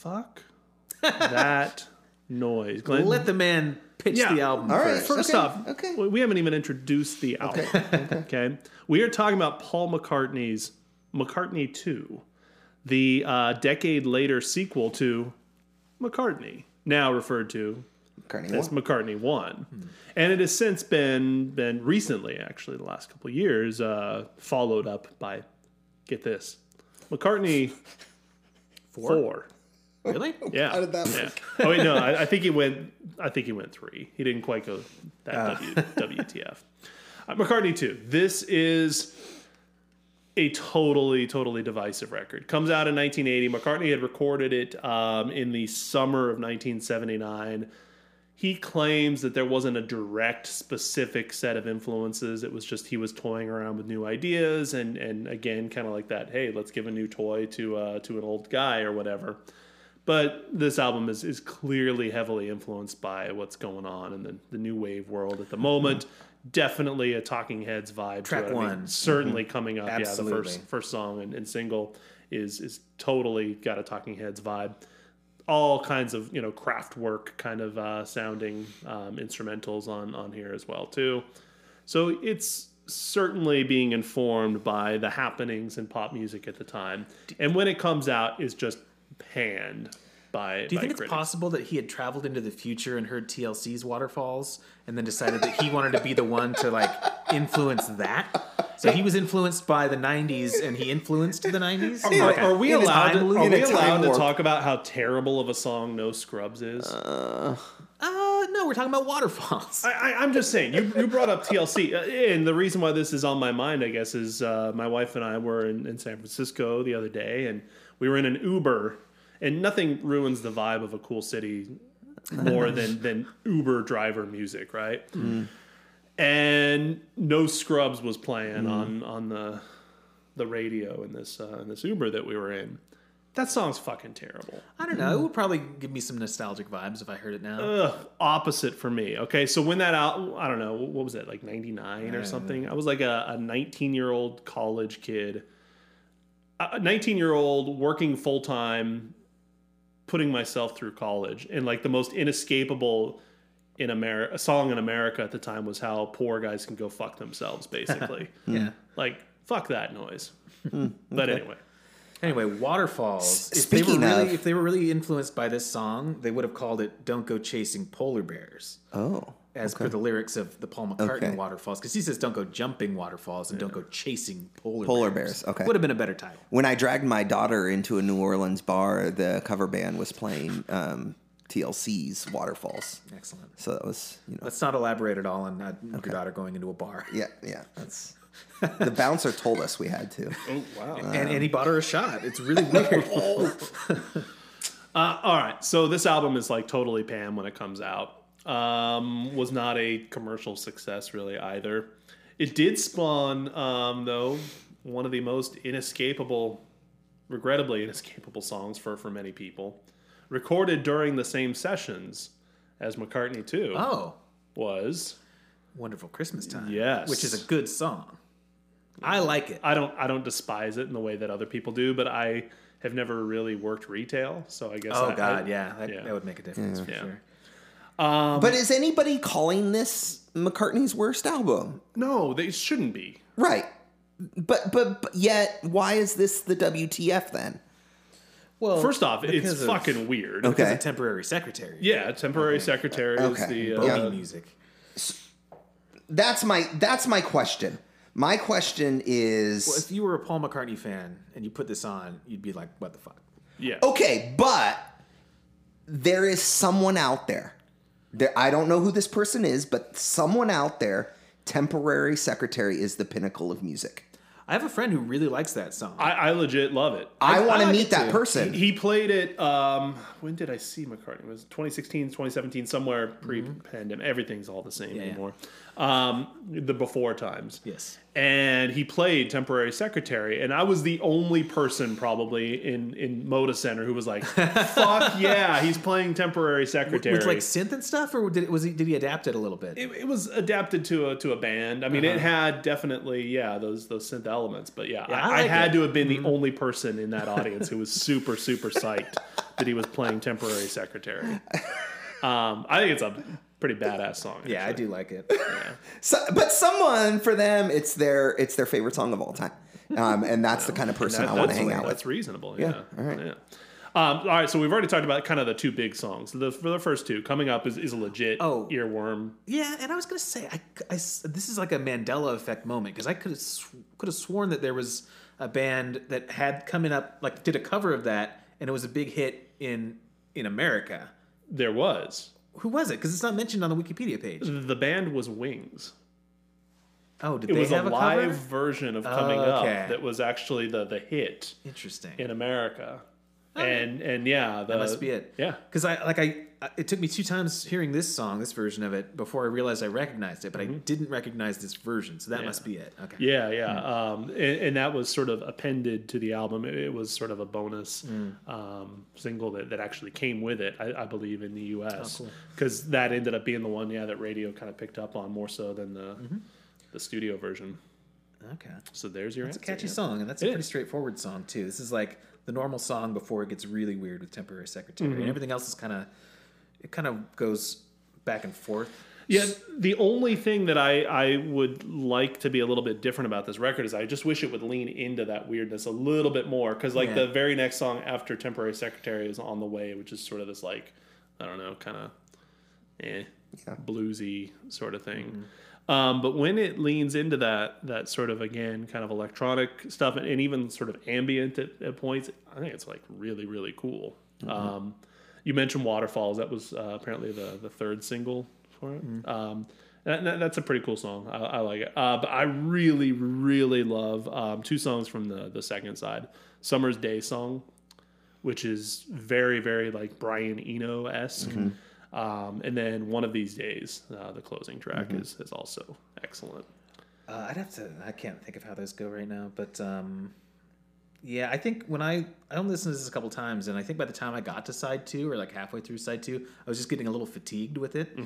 fuck that noise, Glenn? Let the man pitch Yeah. the album All right. first. First Okay, off, okay. we- we haven't even introduced the album. Okay. We are talking about Paul McCartney's McCartney 2, the uh, decade later sequel to McCartney, now referred to McCartney as one. McCartney 1. And it has since been, been recently, actually, the last couple of years, uh, followed up by, get this, McCartney 4. Really? Yeah. How did that yeah. work? Oh wait, no. I, I think he went. I think he went three. He didn't quite go that Ah. w, WTF. Uh, McCartney two. This is a totally, totally divisive record. Comes out in 1980. McCartney had recorded it um, in the summer of 1979. He claims that there wasn't a direct, specific set of influences. It was just he was toying around with new ideas, and and again, kind of like that. Hey, let's give a new toy to uh, to an old guy or whatever. But this album is, is clearly heavily influenced by what's going on in the, the new wave world at the moment. Definitely a Talking Heads vibe. Track to it. I mean, one. certainly coming up. Yeah, the first first song and, and single is is totally got a Talking Heads vibe. All kinds of you know Kraftwerk kind of uh, sounding um, instrumentals on on here as well too. So it's certainly being informed by the happenings in pop music at the time. And when it comes out, is just panned. by. Do you by think it's possible that he had traveled into the future and heard TLC's Waterfalls and then decided that he wanted to be the one to like influence that? So he was influenced by the 90s and he influenced the 90s? Are, Okay. are we In allowed? To, time loop. are we a time allowed to talk about how terrible of a song "No Scrubs" is? Uh, no, we're talking about waterfalls. I, I, I'm just saying. You, you brought up TLC, uh, and the reason why this is on my mind, I guess, is uh, my wife and I were in, in San Francisco the other day, and we were in an Uber, and nothing ruins the vibe of a cool city more than than Uber driver music, right? Mm. And No Scrubs was playing mm. on on the the radio in this uh, in this Uber that we were in. That song's fucking terrible. I don't know. Mm. It would probably give me some nostalgic vibes if I heard it now. Ugh, opposite for me. Okay, so when that out, I don't know, what was it, like 99 or uh. something? I was like a 19 year old college kid, a 19 year old working full time, putting myself through college. And like the most inescapable in America, song in America at the time was how poor guys can go fuck themselves, basically. yeah. like, fuck that noise. Hmm, but anyway. Anyway, waterfalls. S- If they were speaking really, of- if they were really influenced by this song, they would have called it "Don't Go Chasing Polar Bears," Oh. As per the lyrics of the Paul McCartney Okay. waterfalls. Because he says, "Don't go jumping waterfalls" and "Don't go chasing polar Polar bears." bears, okay. would have been a better title. When I dragged my daughter into a New Orleans bar, the cover band was playing um, TLC's Waterfalls. Excellent. So that was, you know, Let's not elaborate at all on not your daughter going into a bar. yeah, yeah. That's the bouncer told us we had to. Oh, wow. And, and he bought her a shot. It's really weird. Uh, all right, so this album is like totally Pam when it comes out. Um, was not a commercial success really either. It did spawn, um, though, one of the most inescapable, regrettably inescapable songs for for many people. Recorded during the same sessions as McCartney too oh, was. wonderful Christmas time. Yes. which is a good song. I like it. I don't I don't despise it in the way that other people do, but I have never really worked retail, so I guess. Oh I- God, I- yeah, that, yeah. that would make a difference for Yeah. sure. But is anybody calling this McCartney's worst album? No, they shouldn't be. Right. But, but but yet, why is this the WTF then? Well, First off, it's of- fucking weird. Okay. because of temporary secretary. Yeah, temporary secretary is Okay. the Bogey uh, music. That's my that's my question. My question is Well, if you were a Paul McCartney fan and you put this on, you'd be like, "What the fuck?" yeah. okay, but there is someone out there. There, I don't know who this person is, but someone out there. Temporary secretary is the pinnacle of music. I have a friend who really likes that song. I, I legit love it. I, want to like meet that too. person. He played it. Um, when did I see McCartney? It was 2016, 2017, somewhere pre-pandemic. Everything's all the same Yeah, yeah. anymore. Um, the before times. yes. and he played temporary secretary and i was the only person probably in in moda center who was like fuck yeah he's playing temporary secretary With like synth and stuff, or did was he did he adapt it a little bit? it, it was adapted to a to a band i mean it had definitely yeah those those synth elements but yeah, Uh-huh. Yeah, I, I I had it. to have been the only person in that audience who was super super psyched that he was playing temporary secretary um i think it's a pretty badass song yeah, I do like it. Yeah. So, but someone for them, it's their it's their favorite song of all time, um, and that's the kind of person That- I want to hang out with. That's reasonable. Yeah. all right. Yeah. Um, all right. So we've already talked about kind of the two big songs. The for the first two coming up is, is a legit Oh. earworm. Yeah, and I was gonna say, I, I this is like a Mandela effect moment because I could have sw- could have sworn that there was a band that had coming up like did a cover of that, and it was a big hit in in America. There was Who was it? Because it's not mentioned on the Wikipedia page. the band was Wings. Oh, did It they was a have a, live cover? version of coming okay. up that was actually the the hit Interesting. in America. And and yeah, the, that must be it. Yeah. Because I like I- it took me two times hearing this song, this version of it, before I realized I recognized it, but I didn't recognize this version, so that must be it. Okay. Mm-hmm. Yeah, yeah, um, and, and that was sort of appended to the album. It, it was sort of a bonus um, single that, that actually came with it, I, I believe, in the U.S. Because that ended up being the one, yeah, that radio kind of picked up on more so than the the studio version. Okay. So there's your It's a catchy yeah. song, and that's It a pretty is. straightforward song too. This is like the normal song before it gets really weird with temporary secretary, Mm-hmm. and everything else is kind of it kind of goes back and forth. Yeah, the only thing that I, I would like to be a little bit different about this record is I just wish it would lean into that weirdness a little bit more. Because, like, Yeah. the very next song after Temporary Secretary is On the Way, which is sort of this, like, I don't know, kind of eh, Yeah. bluesy sort of thing. Mm-hmm. Um, but when it leans into that, that sort of, again, kind of electronic stuff and, and even sort of ambient at, at points, I think it's, like, really, really cool. Mm-hmm. Um, you mentioned Waterfalls. That was uh, apparently the, the third single for it. Mm-hmm. Um, that, that- that's a pretty cool song. I, I like it. Uh, but I really, really love um, two songs from the, the second side. Summer's Day song, which is very, very like Brian Eno esque. Mm-hmm. Um, and then One of These Days, uh, the closing track, Mm-hmm. is, is also excellent. Uh, I'd have to. I can't think of how those go right now, but um, yeah, I think when I I only listened to this a couple times, and I think by the time I got to side two or like halfway through side two, I was just getting a little fatigued with it.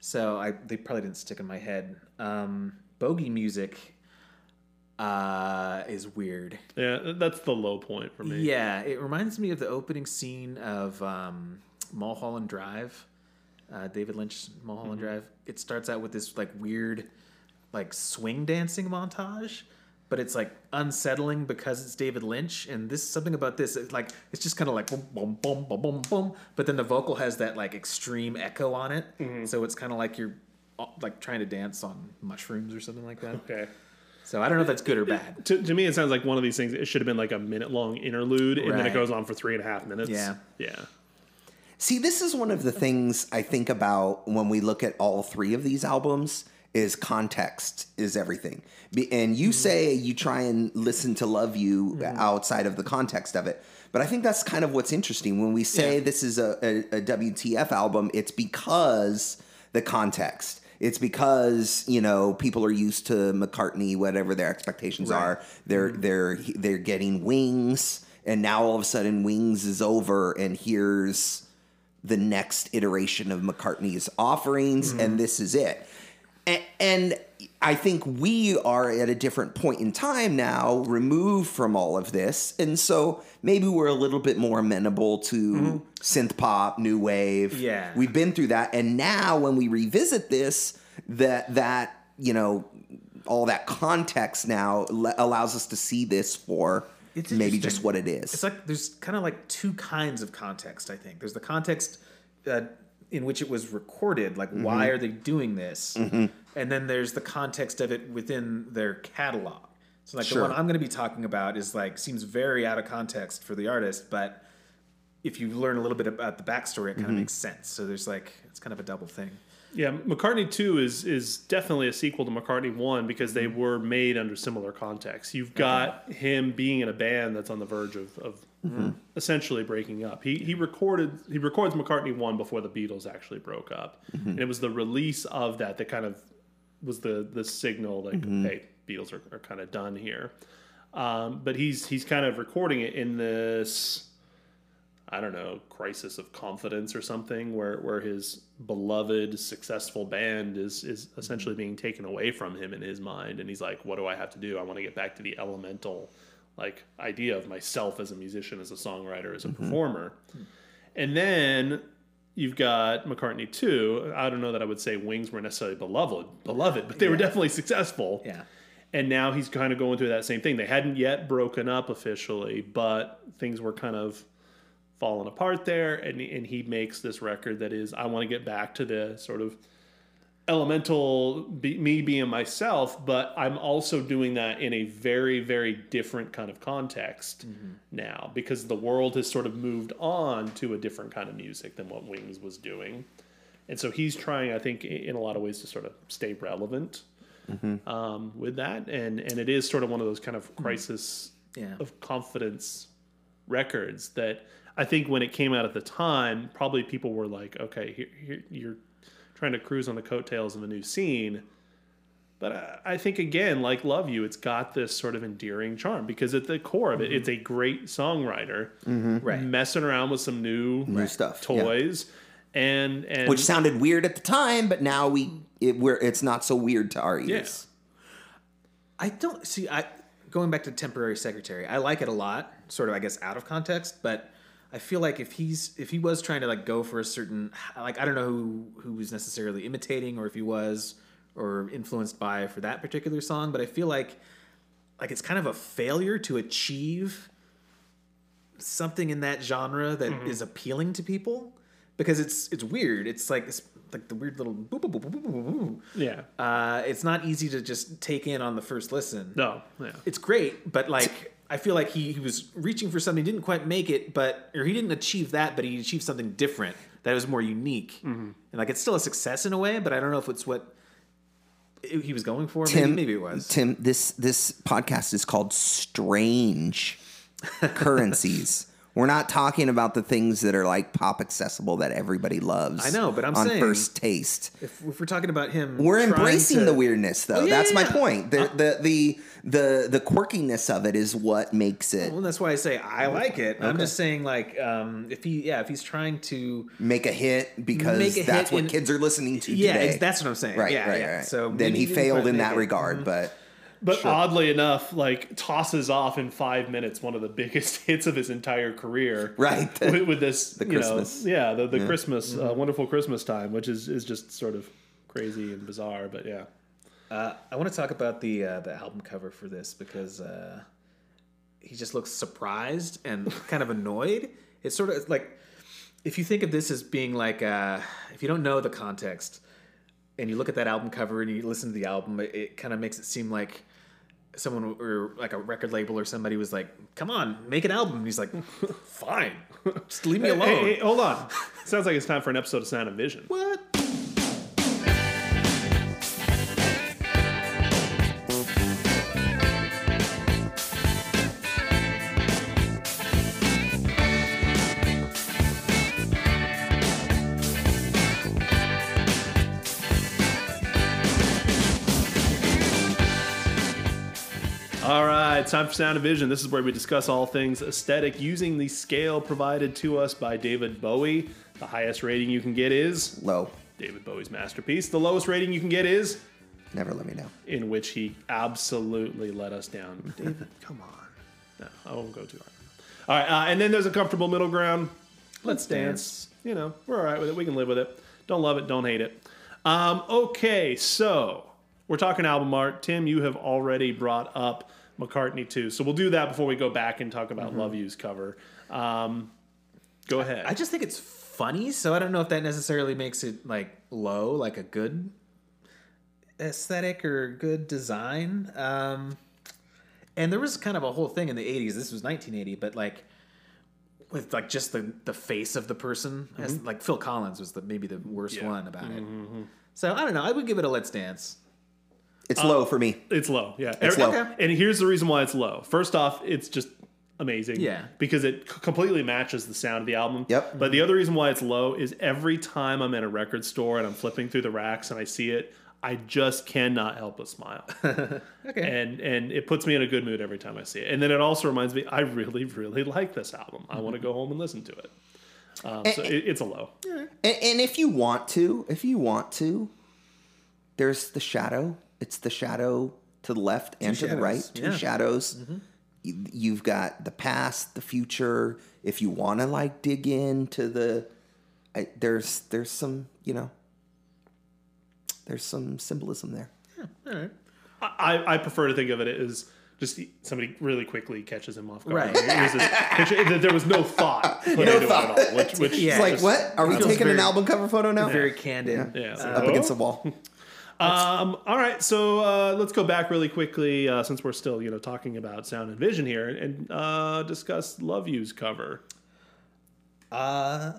So I they probably didn't stick in my head. Um, bogey music uh, is weird. Yeah, that's the low point for me. Yeah, it reminds me of the opening scene of um, Mulholland Drive, uh, David Lynch Mulholland Drive. It starts out with this like weird, like swing dancing montage, but it's like unsettling because it's David Lynch. And this something about this, it's like it's just kind of like boom, boom, boom, boom, boom, boom. But then the vocal has that like extreme echo on it, so it's kind of like you're uh, like trying to dance on mushrooms or something like that. Okay. So I don't know if that's good or bad. To, to me, it sounds like one of these things. It should have been like a minute long interlude, and then it goes on for three and a half minutes. Yeah. Yeah. See, this is one of the things I think about when we look at all three of these albums is context is everything. And you mm-hmm. say you try and listen to Love You mm-hmm. outside of the context of it. But I think that's kind of what's interesting. When we say Yeah. this is a, a, a WTF album, it's because the context. It's because you know people are used to McCartney, whatever their expectations Right. are. They're mm-hmm. they're they're getting Wings, and now all of a sudden Wings is over, and here's the next iteration of McCartney's offerings, and this is it. And I think we are at a different point in time now, removed from all of this, and so maybe we're a little bit more amenable to synth pop, new wave. Yeah. we've been through that, and now when we revisit this, that that you know all that context now allows us to see this for It's maybe just what it is. It's like there's kind of like two kinds of context. I think there's the context uh, in which it was recorded, like why Mm-hmm. are they doing this, and then there's the context of it within their catalog. So like Sure. the one I'm going to be talking about is like seems very out of context for the artist, but if you learn a little bit about the backstory, it kind of Mm-hmm. makes sense. So there's like it's kind of a double thing. Yeah, McCartney Two is is definitely a sequel to McCartney One because they mm-hmm. were made under similar contexts. You've got him being in a band that's on the verge of, of mm-hmm. essentially breaking up. He he recorded he records McCartney One before the Beatles actually broke up, mm-hmm. and it was the release of that that kind of was the the signal like hey Beatles are, are kind of done here. Um, but he's he's kind of recording it in this I don't know, crisis of confidence or something where, where his beloved, successful band is, is mm-hmm. essentially being taken away from him in his mind. And he's like, what do I have to do? I want to get back to the elemental like idea of myself as a musician, as a songwriter, as a mm-hmm. performer. Hmm. And then you've got McCartney too. I don't know that I would say Wings were necessarily beloved, beloved, but they were definitely successful. Yeah. And now he's kind of going through that same thing. They hadn't yet broken up officially, but things were kind of falling apart there. And, and he makes this record that is, I want to get back to the sort of elemental, be, me being myself, but I'm also doing that in a very, very different kind of context mm-hmm. now because the world has sort of moved on to a different kind of music than what Wings was doing. And so he's trying, I think, in a lot of ways to sort of stay relevant mm-hmm. um, with that, and and it is sort of one of those kind of mm-hmm. crisis Yeah. of confidence records that I think when it came out at the time, probably people were like, okay, here, here you're trying to cruise on the coattails of a new scene. But I- I think again, like Love You, it's got this sort of endearing charm because at the core of it, it's mm-hmm. a great songwriter mm-hmm. Right. messing around with some new, New stuff, yeah. toys, and and which sounded weird at the time, but now we it, we're it's not so weird to our ears. I don't see. I going back to temporary secretary. I like it a lot. Sort of, I guess, out of context, but I feel like if he's if he was trying to like go for a certain like I don't know who who was necessarily imitating or if he was or influenced by for that particular song, but I feel like like it's kind of a failure to achieve something in that genre that is appealing to people because it's it's weird. It's like it's like the weird little boop boop boop boop boop. boop. Yeah. Uh, it's not easy to just take in on the first listen. No. Yeah. It's great, but like I feel like he, he was reaching for something, he didn't quite make it, but or he didn't achieve that, but he achieved something different that was more unique. Mm-hmm. And like it's still a success in a way, but I don't know if it's what he was going for. Tim, maybe, maybe it was. Tim, this this podcast is called Strange Currencies. We're not talking about the things that are like pop accessible that everybody loves. I know, but I'm on saying- first taste. If, if we're talking about him, We're embracing to- the weirdness, though. Oh, yeah, That's my yeah. Uh, point. The, the the the the quirkiness of it is what makes it Well, that's why I say I like it. I'm just saying, like, um, if he, yeah, if he's trying to, make a hit because a that's hit what in- kids are listening to yeah, today. that's what I'm saying. right, yeah, right, yeah. right. So then he failed in that it. regard, but But oddly enough, like tosses off in five minutes one of the biggest hits of his entire career. Right. with, with this, The you know, Christmas. yeah, the, the Christmas, Mm-hmm. uh, wonderful Christmas time, which is is just sort of crazy and bizarre. But yeah, Uh, I want to talk about the uh, the album cover for this because uh, he just looks surprised and kind of annoyed. It's sort of like if you think of this as being like uh, if you don't know the context and you look at that album cover and you listen to the album, it, it kind of makes it seem like someone or like a record label or somebody was like, "Come on, make an album." And he's like, "Fine, just leave me alone." hey, hey, hold on. Sounds like it's time for an episode of Sound and Vision. What? Right, time for Sound and Vision. This is where we discuss all things aesthetic using the scale provided to us by David Bowie. The highest rating you can get is low. David Bowie's masterpiece. The lowest rating you can get is Never let me down. in which he absolutely let us down. David, come on. No, I won't go too hard. All right, uh, and then there's a comfortable middle ground. Let's dance. You know, we're all right with it. We can live with it. Don't love it, don't hate it. Um, okay, so we're talking album art. Tim, you have already brought up McCartney too. So we'll do that before we go back and talk about Love You's cover. Um, go ahead. I just think it's funny, so I don't know if that necessarily makes it like low, like a good aesthetic or good design. Um, and there was kind of a whole thing in the '80s. This was 1980, but like with like just the the face of the person, as, like Phil Collins was the maybe the worst Yeah. one about it. So I don't know. I would give it a Let's Dance. It's low for me. It's low, yeah. It's Every- low. And here's the reason why it's low. First off, it's just amazing. Yeah. Because it completely matches the sound of the album. Yep. But the other reason why it's low is every time I'm in a record store and I'm flipping through the racks and I see it, I just cannot help but smile. Okay. and and it puts me in a good mood every time I see it. And then it also reminds me, I really, really like this album. I want to go home and listen to it. Um, so it, it's a low. And, and if you want to, if you want to, there's the shadow. It's the shadow to the left and to the right. Two yeah. shadows. Mm-hmm. You- You've got the past, the future. If you want to like dig into the, I, there's there's some you know, there's some symbolism there. All right. I, I prefer to think of it as just somebody really quickly catches him off guard. Right. It was this picture there was no thought put No into thought. it at all. Which, which Yeah. It's like just- what? Are we feels taking an album cover photo now? Very candid. Yeah. so- Up against the wall. Um, all right, so uh, let's go back really quickly uh, since we're still, you know, talking about sound and vision here, and uh, discuss Love You's cover. Uh,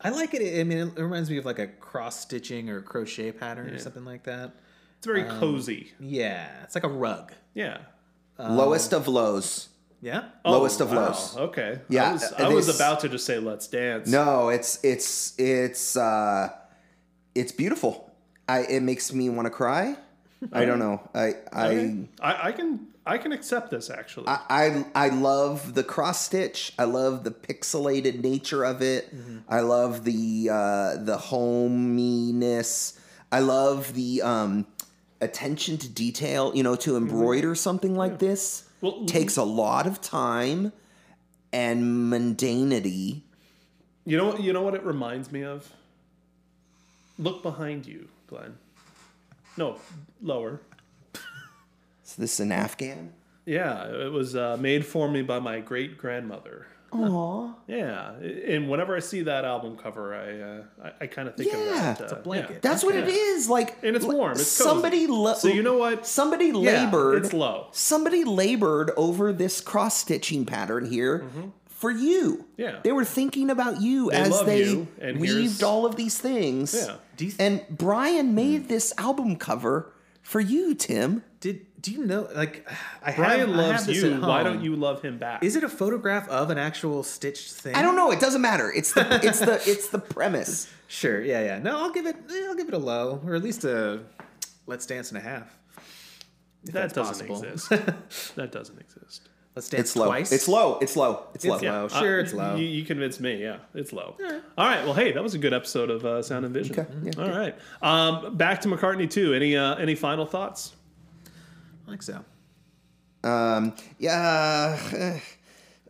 I like it. I mean, it reminds me of like a cross stitching or crochet pattern or something like that. It's very Um, cozy. Yeah, it's like a rug. Yeah. Lowest of lows. Yeah. Lowest of Oh, wow, lows. Okay. Yeah, I was, I was about to just say "Let's dance." No, it's it's it's uh it's beautiful. I it makes me want to cry. I don't know. I I, Okay. I, I can I can accept this actually. I I I love the cross stitch. I love the pixelated nature of it. I love the uh the hominess. I love the um attention to detail, you know, to embroider something like this Well, takes a lot of time and mundanity You know, you know what it reminds me of. Look behind you, Glenn. No, lower. Is this an Afghan? Yeah, it was uh, made for me by my great grandmother. Aw. Yeah, and whenever I see that album cover, I uh, I, I kind of think Yeah. of that. It's uh, a blanket. That's what it Yeah. is. Like, And it's warm, it's somebody. cozy. la- So you know what? Somebody Yeah, labored. it's low. Somebody labored over this cross stitching pattern here for you. Mm-hmm. Yeah. they were thinking about you They as they you, and weaved all of these things. Yeah. Do you- and Brian made hmm. this album cover for you, Tim. Did do you know? Like, I have, Brian I have loves this you. at Why don't you love him back? Is it a photograph of an actual stitched thing? I don't know. It doesn't matter. It's the it's the it's the premise. Sure. Yeah. Yeah. No, I'll give it. I'll give it a low, or at least a Let's Dance and a half. That doesn't possible. exist. that doesn't exist. Let's Dance It's low. twice. It's low. It's low. It's, low. It's low. Sure, Uh, it's low. You, you convinced me. Yeah, it's low. All right. Well, hey, that was a good episode of uh, Sound and Vision. Okay, yeah, All right. Um, back to McCartney too. Any uh, any final thoughts? I think so. Um. Yeah.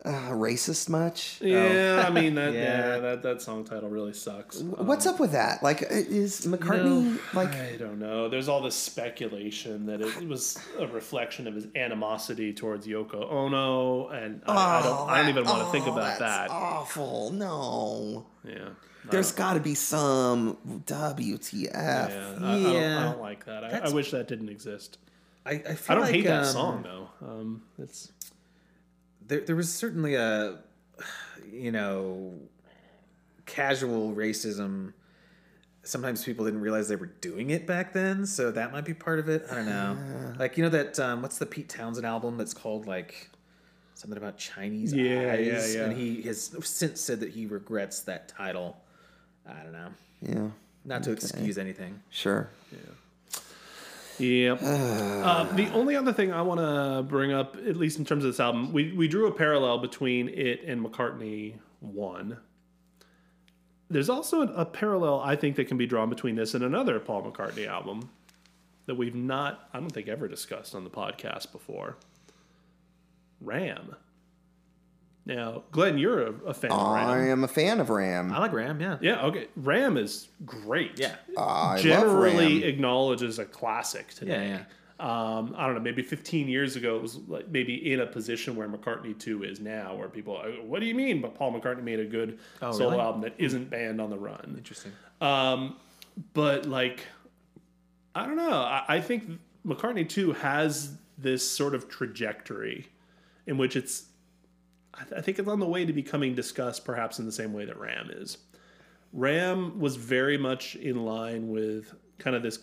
Uh, racist much? Yeah, I mean that. yeah. Yeah. that that song title really sucks. What's up with that? Like, is McCartney like? I don't know. There's all this speculation that it was a reflection of his animosity towards Yoko Ono, and I, I don't. I don't even want to think oh, about that's that. Awful. No. Yeah. There's got to be some WTF. Yeah, I, I, don't, I don't like that. I, I wish that didn't exist. I, I, feel I don't like, hate that um, song though. Um, it's There, there was certainly a, you know, casual racism. Sometimes people didn't realize they were doing it back then, so that might be part of it. I don't know. Like you know that um, what's the Pete Townshend album that's called like something about Chinese Yeah, yeah, eyes, yeah. and he has since said that he regrets that title. I don't know. Yeah. Not to excuse anything. Sure. Yep. uh, the only other thing I want to bring up, at least in terms of this album, we, we drew a parallel between it and McCartney 1. There's also a, a parallel, I think, that can be drawn between this and another Paul McCartney album that we've not, I don't think, ever discussed on the podcast before Ram. Now, Glenn, you're a, a fan of I am a fan of Ram. I like Ram. Yeah. Yeah, okay. Ram is great. Yeah. I love Generally Ram. acknowledged as a classic today. Yeah. Yeah. Um, I don't know, maybe 15 years ago, it was like maybe in a position where McCartney 2 is now, where people, are, what do you mean? But Paul McCartney made a good Oh, solo really? album that isn't Band on the Run. Interesting. Um, but like, I don't know. I, I think McCartney 2 has this sort of trajectory in which it's, I, th- I think it's on the way to becoming discussed perhaps in the same way that Ram is. Ram was very much in line with kind of this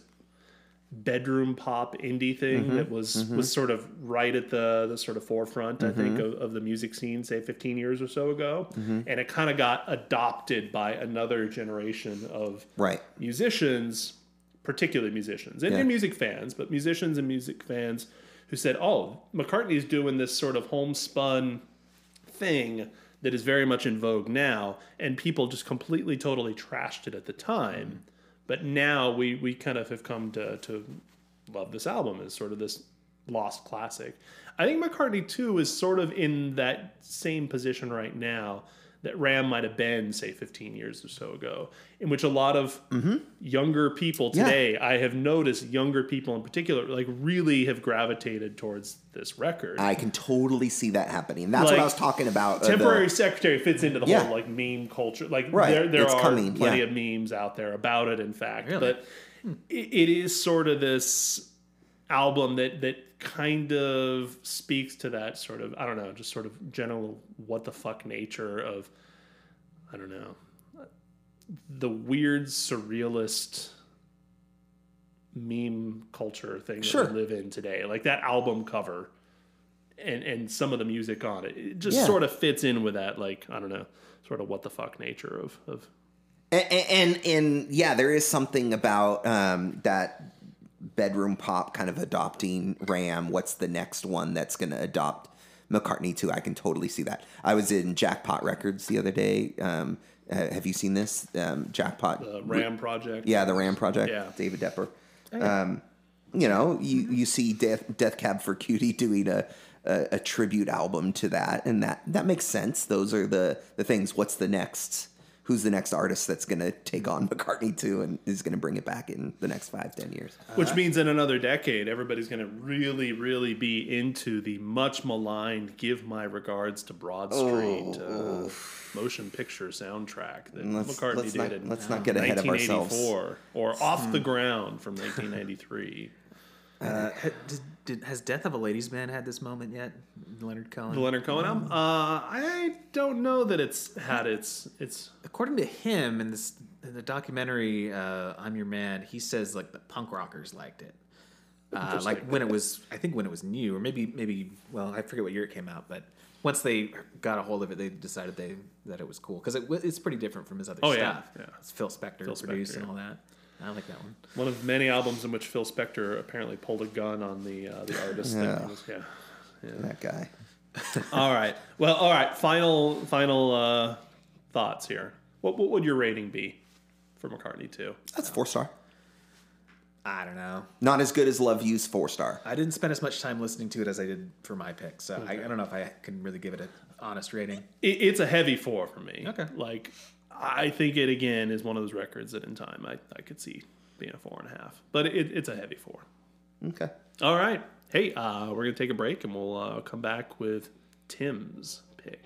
bedroom pop indie thing mm-hmm. that was mm-hmm. was sort of right at the the sort of forefront I think mm-hmm. of, of the music scene say 15 years or so ago and it kind of got adopted by another generation of Right. musicians particularly musicians and, Yeah. and music fans but musicians and music fans who said oh McCartney's doing this sort of homespun thing that is very much in vogue now, and people just completely, totally trashed it at the time. But now we we kind of have come to to love this album as sort of this lost classic. I think McCartney too is sort of in that same position right now that Ram might have been, say, 15 years or so ago, in which a lot of younger people Yeah. today, I have noticed younger people in particular, like really have gravitated towards this record. I can totally see that happening. That's what I was talking about. uh, the- temporary secretary fits into the Yeah. whole like meme culture. Like Right, there, there it's are coming, plenty yeah. of memes out there about it. In fact, Really? but it, it is sort of this album that that kind of speaks to that sort of I don't know, just sort of general what the fuck nature of I don't know the weird surrealist meme culture thing Sure. that we live in today. Like that album cover and and some of the music on it. It just Yeah. sort of fits in with that like I don't know, sort of what the fuck nature of of and, and and yeah, there is something about um, that bedroom pop kind of adopting Ram. What's the next one that's going to adopt McCartney too? I can totally see that. I was in Jackpot Records the other day. Um, uh, have you seen this um, Jackpot? the Ram project. Yeah, the Ram Project. Yeah. David Depper. Um, you know, you you see Death Death Cab for Cutie doing a, a a tribute album to that, and that that makes sense. Those are the the things. What's the next who's the next artist that's going to take on McCartney 2 and is going to bring it back in the next five, ten years. Which means in another decade, everybody's going to really, really be into the much maligned "Give My Regards to Broad Street" uh, motion picture soundtrack that Let's- McCartney let's did not- in let's not get ahead of ourselves. 1984, or "Off the Ground" from 1993. Uh, did, did, has Death of a Ladies Man had this moment yet? Leonard Cohen. the Leonard Cohen album. Uh, I don't know that it's had its its. According to him in this in the documentary uh, "I'm Your Man," he says like the punk rockers liked it. Uh, like like when it was, I think when it was new, or maybe maybe well, I forget what year it came out, but once they got a hold of it, they decided they that it was cool because it, it's pretty different from his other Oh, yeah, stuff. yeah. It's Phil Spector Phil produced Spector, and yeah. all that. I like that one. One of many albums in which Phil Spector apparently pulled a gun on the uh, the artist. Yeah. That he was- yeah. That guy. all right. Well, all right. Final final uh, thoughts here. What what would your rating be for McCartney two? That's four star. I don't know. Not as good as Love You's four star. I didn't spend as much time listening to it as I did for my pick, so I, I don't know if I can really give it an honest rating. It, it's a heavy four for me. Okay. Like I think it again is one of those records that in time I, I could see being a four and a half, but it, it's a heavy four. Okay. All right. Hey, uh, we're gonna take a break and we'll uh, come back with Tim's pick.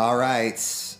All right.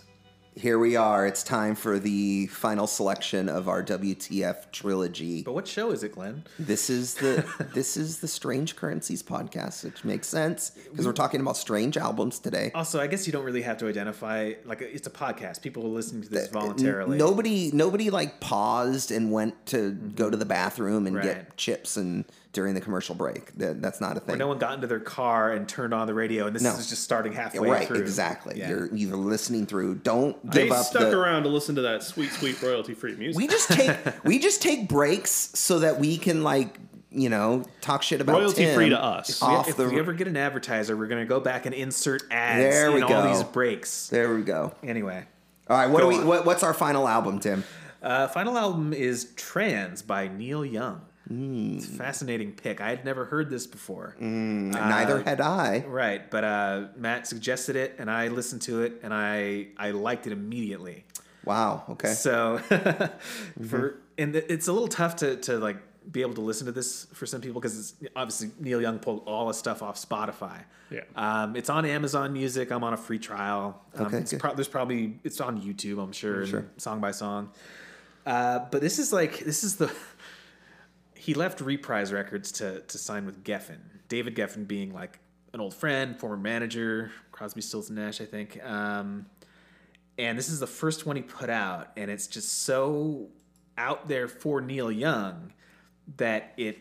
Here we are. It's time for the final selection of our WTF trilogy. But what show is it, Glenn? This is the this is the Strange Currencies podcast, which makes sense because we're talking about strange albums today. Also, I guess you don't really have to identify like it's a podcast. People are listening to this voluntarily. Nobody nobody like paused and went to go to the bathroom and Right. get chips and during the commercial break. That, that's not a Or thing. no one got into their car and turned on the radio, and this No. is just starting halfway through. right, through. exactly. Yeah. You're either listening through. Don't They give up stuck the, around to listen to that sweet, sweet royalty free music. We just take we just take breaks so that we can like you know talk shit about royalty Tim free to us. If we- off if the. we ever get an advertiser, we're going to go back and insert ads There in we all go. these breaks. there we go. Anyway, All right, what do we? What, what's our final album, Tim? uh, final album is "Trans" by Neil Young. Hmm. It's a fascinating pick. I had never heard this before. Neither had I. Right, but uh, Matt suggested it, and I listened to it, and I I liked it immediately. Wow. Okay. So for and it- it's a little tough to to like be able to listen to this for some people because obviously Neil Young pulled all his stuff off Spotify. Yeah. Um, it's on Amazon Music. I'm on a free trial. Um, Okay, it's pro- there's probably it's on YouTube. I'm sure, and Sure. song by song. Uh, but this is like this is the he left Reprise Records to to sign with Geffen. David Geffen being like an old friend, former manager, Crosby, Stills Nash, I think. Um, and this is the first one he put out, and it's just so out there for Neil Young that it.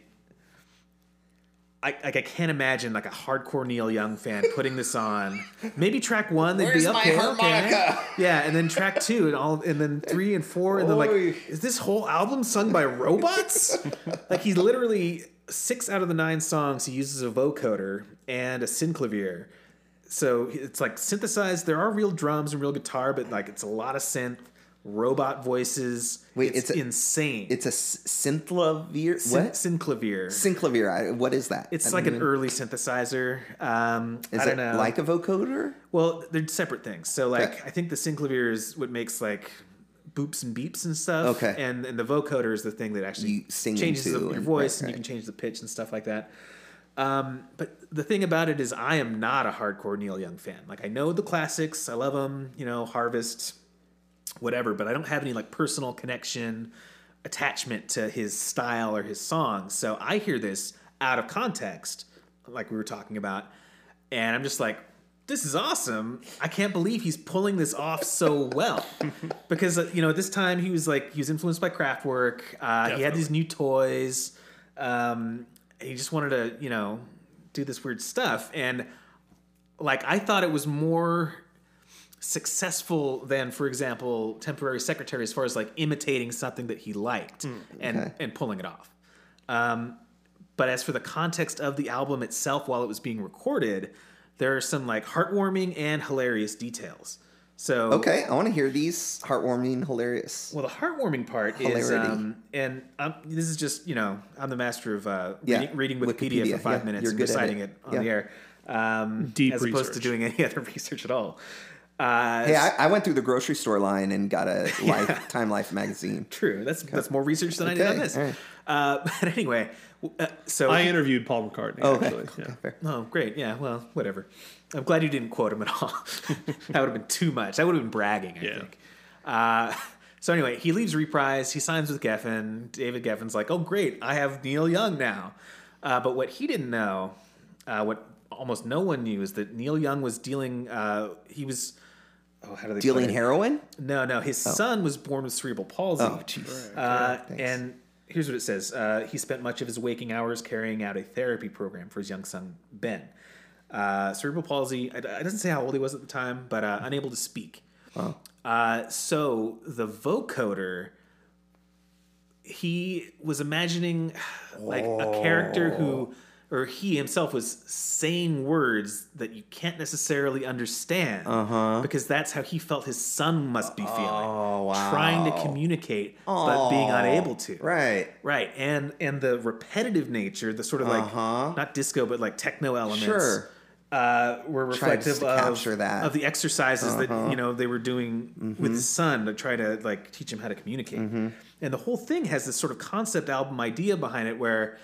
I, like I can't imagine like a hardcore Neil Young fan putting this on. Maybe track one, they'd Where's be my okay, harmonica? okay. Yeah, and then track two, and all, and then three and four, and then like, is this whole album sung by robots? like he literally six out of the nine songs he uses a vocoder and a synclavier. So it's like synthesized. There are real drums and real guitar, but like it's a lot of synth, robot voices. Wait, it's, it's a- insane. It's a synthavier. Syn- What? synclavier. Synclavier. What is that? It's I like an even- early synthesizer. Um, Is I don't it know. like a vocoder? well, they're separate things. So like, Okay. I think the synclavier is what makes like boops and beeps and stuff. Okay. And and the vocoder is the thing that actually changes the, your and- voice right, and you can change the pitch and stuff like that. Um, but the thing about it is, I am not a hardcore Neil Young fan. Like, I know the classics, I love them. You know, Harvest, whatever. But I don't have any like personal connection, attachment to his style or his songs. So I hear this out of context, like we were talking about, and I'm just like, this is awesome. I can't believe he's pulling this off so well. because uh, you know, at this time he was like he was influenced by Kraftwerk. Uh, he had these new toys. Um, he just wanted to, you know, do this weird stuff. And like I thought it was more successful than, for example, temporary secretary as far as like imitating something that he liked and okay. and pulling it off. Um, but as for the context of the album itself, while it was being recorded, there are some like heartwarming and hilarious details. So Okay, I want to hear these heartwarming, hilarious. well, the heartwarming part is, um, and um, this is just you know, I'm the master of uh, Yeah, reading, reading Wikipedia, Wikipedia, for five yeah, minutes you're and reciting it. it, on Yeah. the air, um, Deep as opposed to doing any other research at all. Uh, Hey, I, I went through the grocery store line and got a Life Time Life magazine. true. That's that's more research than I did on this. all right. Uh, but anyway, uh, so I interviewed Paul McCartney. Oh, actually. okay, yeah. fair. Oh, great. Yeah, well, whatever. I'm glad you didn't quote him at all. that would have been too much. That would have been bragging, I Yeah. think. Uh, so anyway, he leaves Reprise. He signs with Geffen. David Geffen's like, oh, great. I have Neil Young now. Uh, but what he didn't know, uh, what almost no one knew, is that Neil Young was dealing, uh, he was, oh, how do they put Dealing heroin? No, no. His son was born with cerebral palsy. Oh, jeez. Uh, Thanks. and here's what it says uh, He spent much of his waking hours carrying out a therapy program for his young son, Ben. Uh, cerebral palsy, it it doesn't say how old he was at the time, but uh, unable to speak. Uh, so the vocoder, he was imagining like a character who, or he himself was saying words that you can't necessarily understand Uh-huh. because that's how he felt his son must be feeling. Oh, wow. Trying to communicate, but being Oh, unable to. Right. Right, and and the repetitive nature, the sort of like Uh-huh. not disco, but like techno elements, Sure. uh, were reflective of. Uh-huh. of the exercises that you know they were doing Mm-hmm. with his son to try to like teach him how to communicate. And the whole thing has this sort of concept album idea behind it, where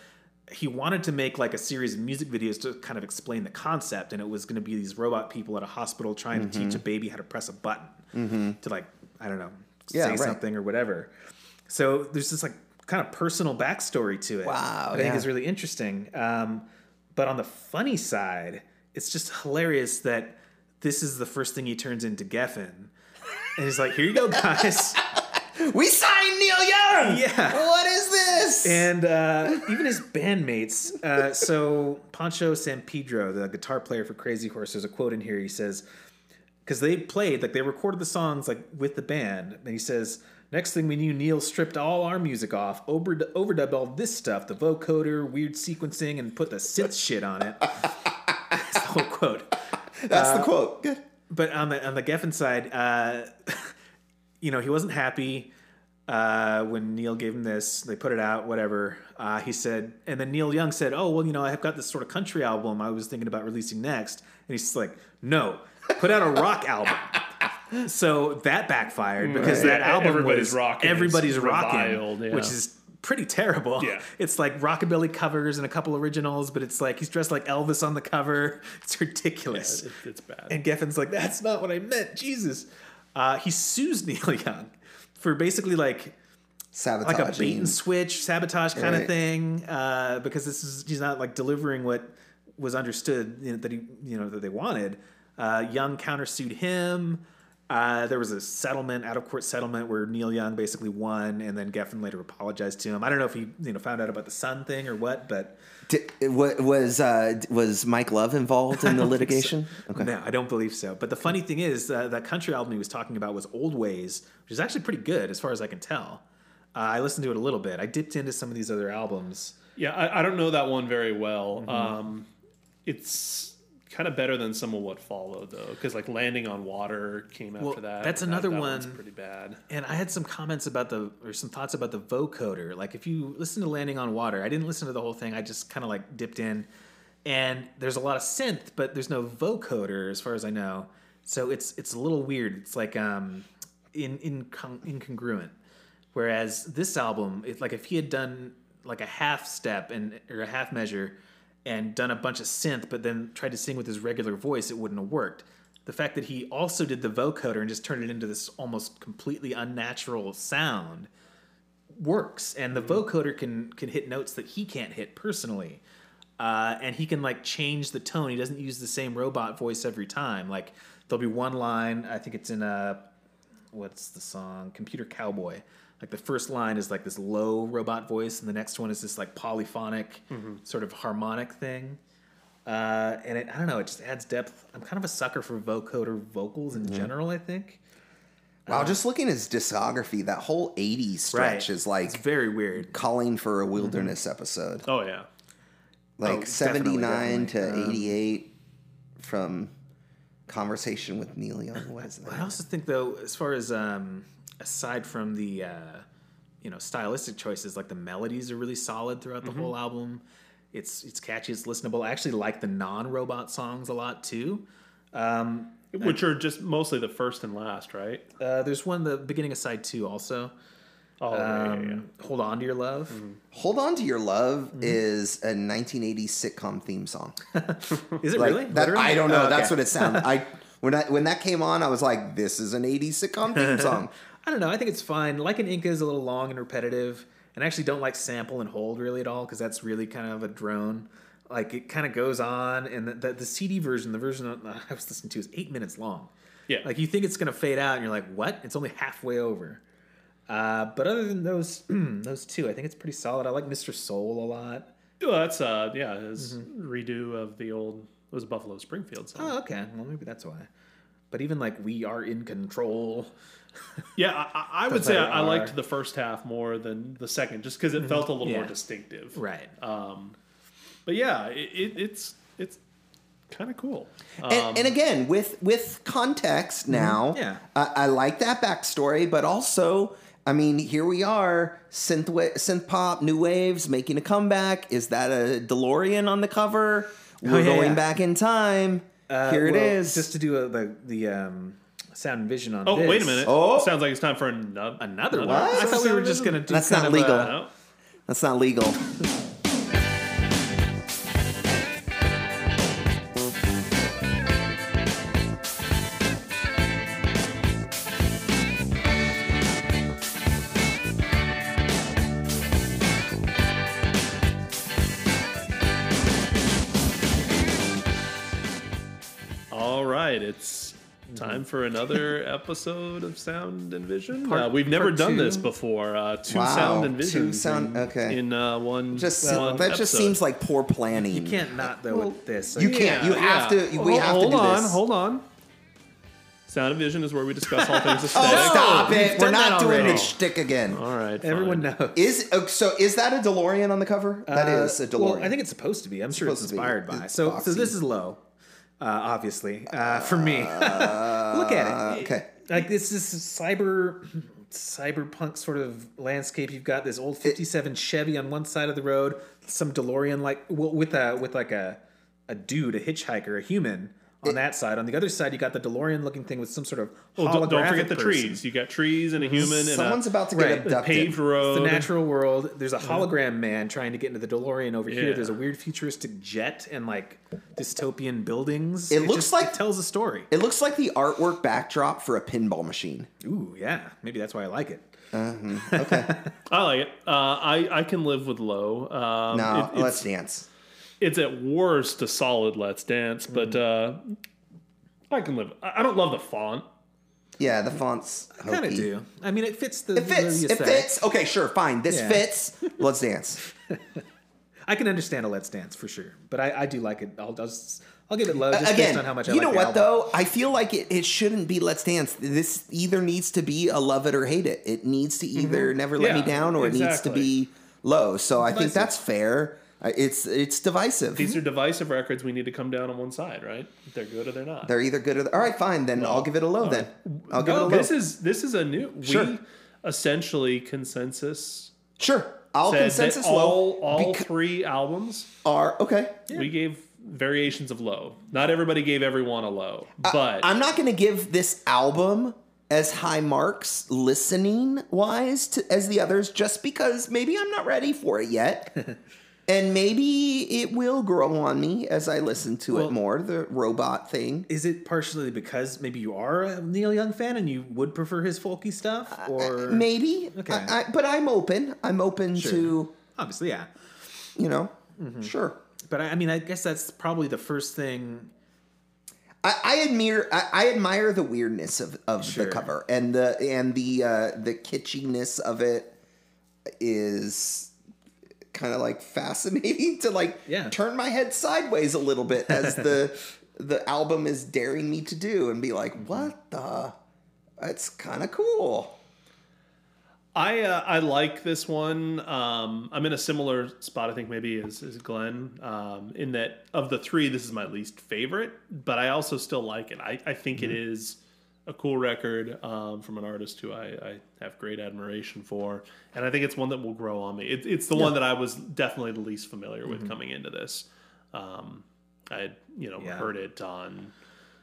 he wanted to make like a series of music videos to kind of explain the concept, and it was going to be these robot people at a hospital trying to teach a baby how to press a button to like I don't know Mm-hmm. Yeah, say right. something or whatever. So there's this like kind of personal backstory to it. Wow, I think is really interesting. Um, but on the funny side, it's just hilarious that this is the first thing he turns into Geffen. And he's like, here you go, guys. We signed Neil Young! Yeah. What is this? And uh, even his bandmates. Uh, so Pancho Sampedro, the guitar player for Crazy Horse, there's a quote in here. He says, because they played, like they recorded the songs like with the band, and he says, next thing we knew, Neil stripped all our music off, over overdubbed all this stuff, the vocoder, weird sequencing, and put the synth shit on it. That's the whole quote. That's uh, the quote. Good. But on the on the Geffen side, uh, you know, he wasn't happy uh, when Neil gave him this. They put it out, whatever. Uh, he said, and then Neil Young said, "Oh, well, you know, I've got this sort of country album I was thinking about releasing next." And he's like, "No, put out a rock album." So that backfired because Right. that Yeah, album everybody's was rocking. Everybody's rocking, reviled, yeah. which is pretty terrible. Yeah. It's like rockabilly covers and a couple originals, but it's like he's dressed like Elvis on the cover. It's ridiculous. It- it's bad. And Geffen's like, that's not what I meant. Jesus. Uh, he sues Neil Young for basically like Sabotage. like a bait and switch sabotage kind of thing uh, because this is he's not like delivering what was understood you know, that he you know that they wanted. Uh, Young countersued him. Uh, there was a settlement, out of court settlement, where Neil Young basically won, and then Geffen later apologized to him. I don't know if he you know found out about the son thing or what, but Did, wa- was uh, was Mike Love involved in the litigation? Okay. No, I don't believe so. But the funny thing is, uh, that country album he was talking about was Old Ways, which is actually pretty good as far as I can tell. Uh, I listened to it a little bit. I dipped into some of these other albums. Yeah, I, I don't know that one very well. Mm-hmm. Um, it's kind of better than some of what followed though, because like Landing on Water came after Well, that. that's another that one's one. pretty bad. And I had some comments about the, or some thoughts about the vocoder. Like if you listen to Landing on Water, I didn't listen to the whole thing. I just kind of like dipped in. And there's a lot of synth, but there's no vocoder as far as I know. So it's it's a little weird. It's like um, in, in incongruent. Whereas this album, it, like if he had done like a half step and or a half measure and done a bunch of synth, but then tried to sing with his regular voice, it wouldn't have worked. The fact that he also did the vocoder and just turned it into this almost completely unnatural sound works, and the vocoder can can hit notes that he can't hit personally. Uh, and he can like change the tone. He doesn't use the same robot voice every time. Like there'll be one line. I think it's in a what's the song? Computer Cowboy. Like the first line is like this low robot voice, and the next one is this like polyphonic sort of harmonic thing. Uh, and it, I don't know, it just adds depth. I'm kind of a sucker for vocoder vocals in Mm-hmm. general. I think Wow, just looking at his discography, that whole '80s stretch is like it's very weird. calling for a wilderness episode. Oh yeah. Like Oh, 79 definitely. to 88 from Conversation with Neil Young. What is I that? also think though, as far as um, aside from the uh, you know stylistic choices, like the melodies are really solid throughout the whole album. It's it's catchy, it's listenable. I actually like the non-robot songs a lot too. Um, Which are just mostly the first and last, right? uh, there's one the beginning of side two also. Oh, yeah, yeah, Um, yeah. Hold on to your love. Hold On to Your Love Mm-hmm. is a 1980s sitcom theme song. Is it Like really? that Literally? I don't know. Oh, That's what it sounded. I when I when that came on, I was like, this is an 80s sitcom theme song. I don't know. I think it's fine. Like an Inca is a little long and repetitive, and I actually don't like sample and hold really at all because that's really kind of a drone. Like it kind of goes on, and the, the, the CD version, the version I was listening to, is eight minutes long. Yeah. Like you think it's gonna fade out, and you're like, "What?" It's only halfway over. Uh, but other than those those two, I think it's pretty solid. I like Mr. Soul a lot. Well, that's uh, yeah, his redo of the old it was Buffalo Springfield song. Oh, okay. Well, maybe that's why. But even like "We Are in Control," Yeah, I, I- I would say I, I liked the first half more than the second, just because it felt a little more distinctive. right? But yeah, it, it, it's it's kind of cool. Um, and, and again, with with context now, Yeah. I, I like that backstory, but also, I mean, here we are, synth wa- synth pop, new waves making a comeback. Is that a DeLorean on the cover? We're Oh, yeah, going yeah. back in time. Uh, here it well, is. Just to do a, the the um, sound and vision on. oh, this. wait a minute! Oh. sounds like it's time for uh, another Another one. What? I thought we were just gonna do. That's kind not of legal. A, No? That's not legal. for another episode of Sound and Vision. Part- uh, we've never done two. this before. Uh, two Wow, Sound and two Vision. sound- okay. In uh, one. Just one that just seems like poor planning. you can't not though with this. you Like, can't. You have to- we Hold- have to hold do on, this. Hold on. Sound and Vision is where we discuss all things Oh, stop we've it! We're not doing already. the shtick again. All right. fine. Everyone knows. Is oh, so? Is that a DeLorean on the cover? That Uh, is a DeLorean. Well, I think it's supposed to be. I'm sure it's supposed to be. inspired by. It's So, so this is low, uh, obviously uh, for me. Look at it. okay. Like this is cyber cyberpunk sort of landscape. You've got this old '57 Chevy on one side of the road, some DeLorean like well, with a with like a a dude, a hitchhiker, a human on that side. On the other side, you got the DeLorean looking thing with some sort of Well, don't, don't forget holographic the person. trees. You got trees and a human and Someone's a, about to get right, abducted. paved road. the natural world. There's a hologram man trying to get into the DeLorean over here. There's a weird futuristic jet and like dystopian buildings. It looks just- like- it tells a story. It looks like the artwork backdrop for a pinball machine. Ooh, yeah. Maybe that's why I like it. Okay. I like it. Uh, I I can live with low. Um, No, it- let's dance. It's at worst a solid Let's Dance, but uh, I can live. I I don't love the font. Yeah, the fonts. I kind of hokey. do. I mean, it fits the It fits. the It aesthetic. fits. Okay, sure, fine. This Yeah. fits. Let's dance. I can understand a Let's Dance for sure, but I, I do like it. I'll just I'll give it low just based Again, on how much I you like know the what album. though? I feel like it, it shouldn't be Let's Dance. This either needs to be a love it or hate it. It needs to either Never Let Me Mm-hmm. Yeah, Down or it needs to exactly. be low. So I think Divisive. that's fair. Uh, It's it's divisive. These are divisive records. We need to come down on one side, right? They're good or they're not. They're either good or all right. Fine, then I'll give it a low. Then I'll give it a low. this is this is a new. Sure. We essentially consensus sure. I'll consensus all low. all three albums are okay. we gave variations of low. Not everybody gave everyone a low, but I'm not going to give this album as high marks listening wise to, as the others just because maybe I'm not ready for it yet. and maybe it will grow on me as I listen to Well- it more, the robot thing. Is it partially because maybe you are a Neil Young fan and you would prefer his folky stuff, or Maybe. Okay. I, I, but I'm open. I'm open to, obviously, yeah. you know, Mm-hmm. sure. But I, I mean, I guess that's probably the first thing. I, admire I, I admire the weirdness of, of Sure. the cover and the and the uh, the kitschiness of it is kind of like fascinating to like Yeah. turn my head sideways a little bit as the the album is daring me to do and be like, what the? It's kind of cool. I uh, I like this one. Um, I'm in a similar spot, I think, maybe as, as Glenn, um, in that of the three, this is my least favorite, but I also still like it. I, I think it is a cool record um, from an artist who I, I have great admiration for, and I think it's one that will grow on me. It, it's the one that I was definitely the least familiar with coming into this. Um, I had you know Yeah. heard it on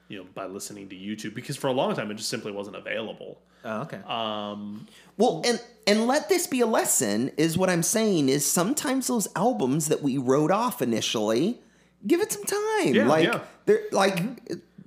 you know by listening to YouTube because for a long time it just simply wasn't available. Oh, okay. Um, Well, and and let this be a lesson is what I'm saying is sometimes those albums that we wrote off initially, give it some time. Yeah, like yeah. they're like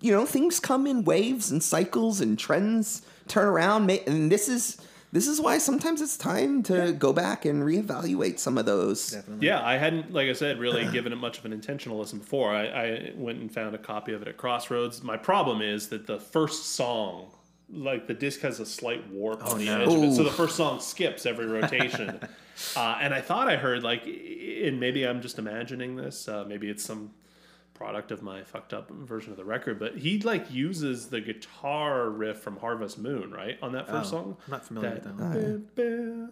you know, things come in waves and cycles and trends turn around and this is this is why sometimes it's time to go back and reevaluate some of those. Definitely. Yeah, I hadn't, like I said, really given it much of an intentional listen before. I, I went and found a copy of it at Crossroads. My problem is that the first song, like the disc has a slight warp on the no. edge of it, so the first song skips every rotation. uh, and I thought I heard like, and maybe I'm just imagining this. Uh, maybe it's some product of my fucked up version of the record, but he like uses the guitar riff from Harvest Moon, right, on that first Oh, song. I'm not familiar with that Uh, that.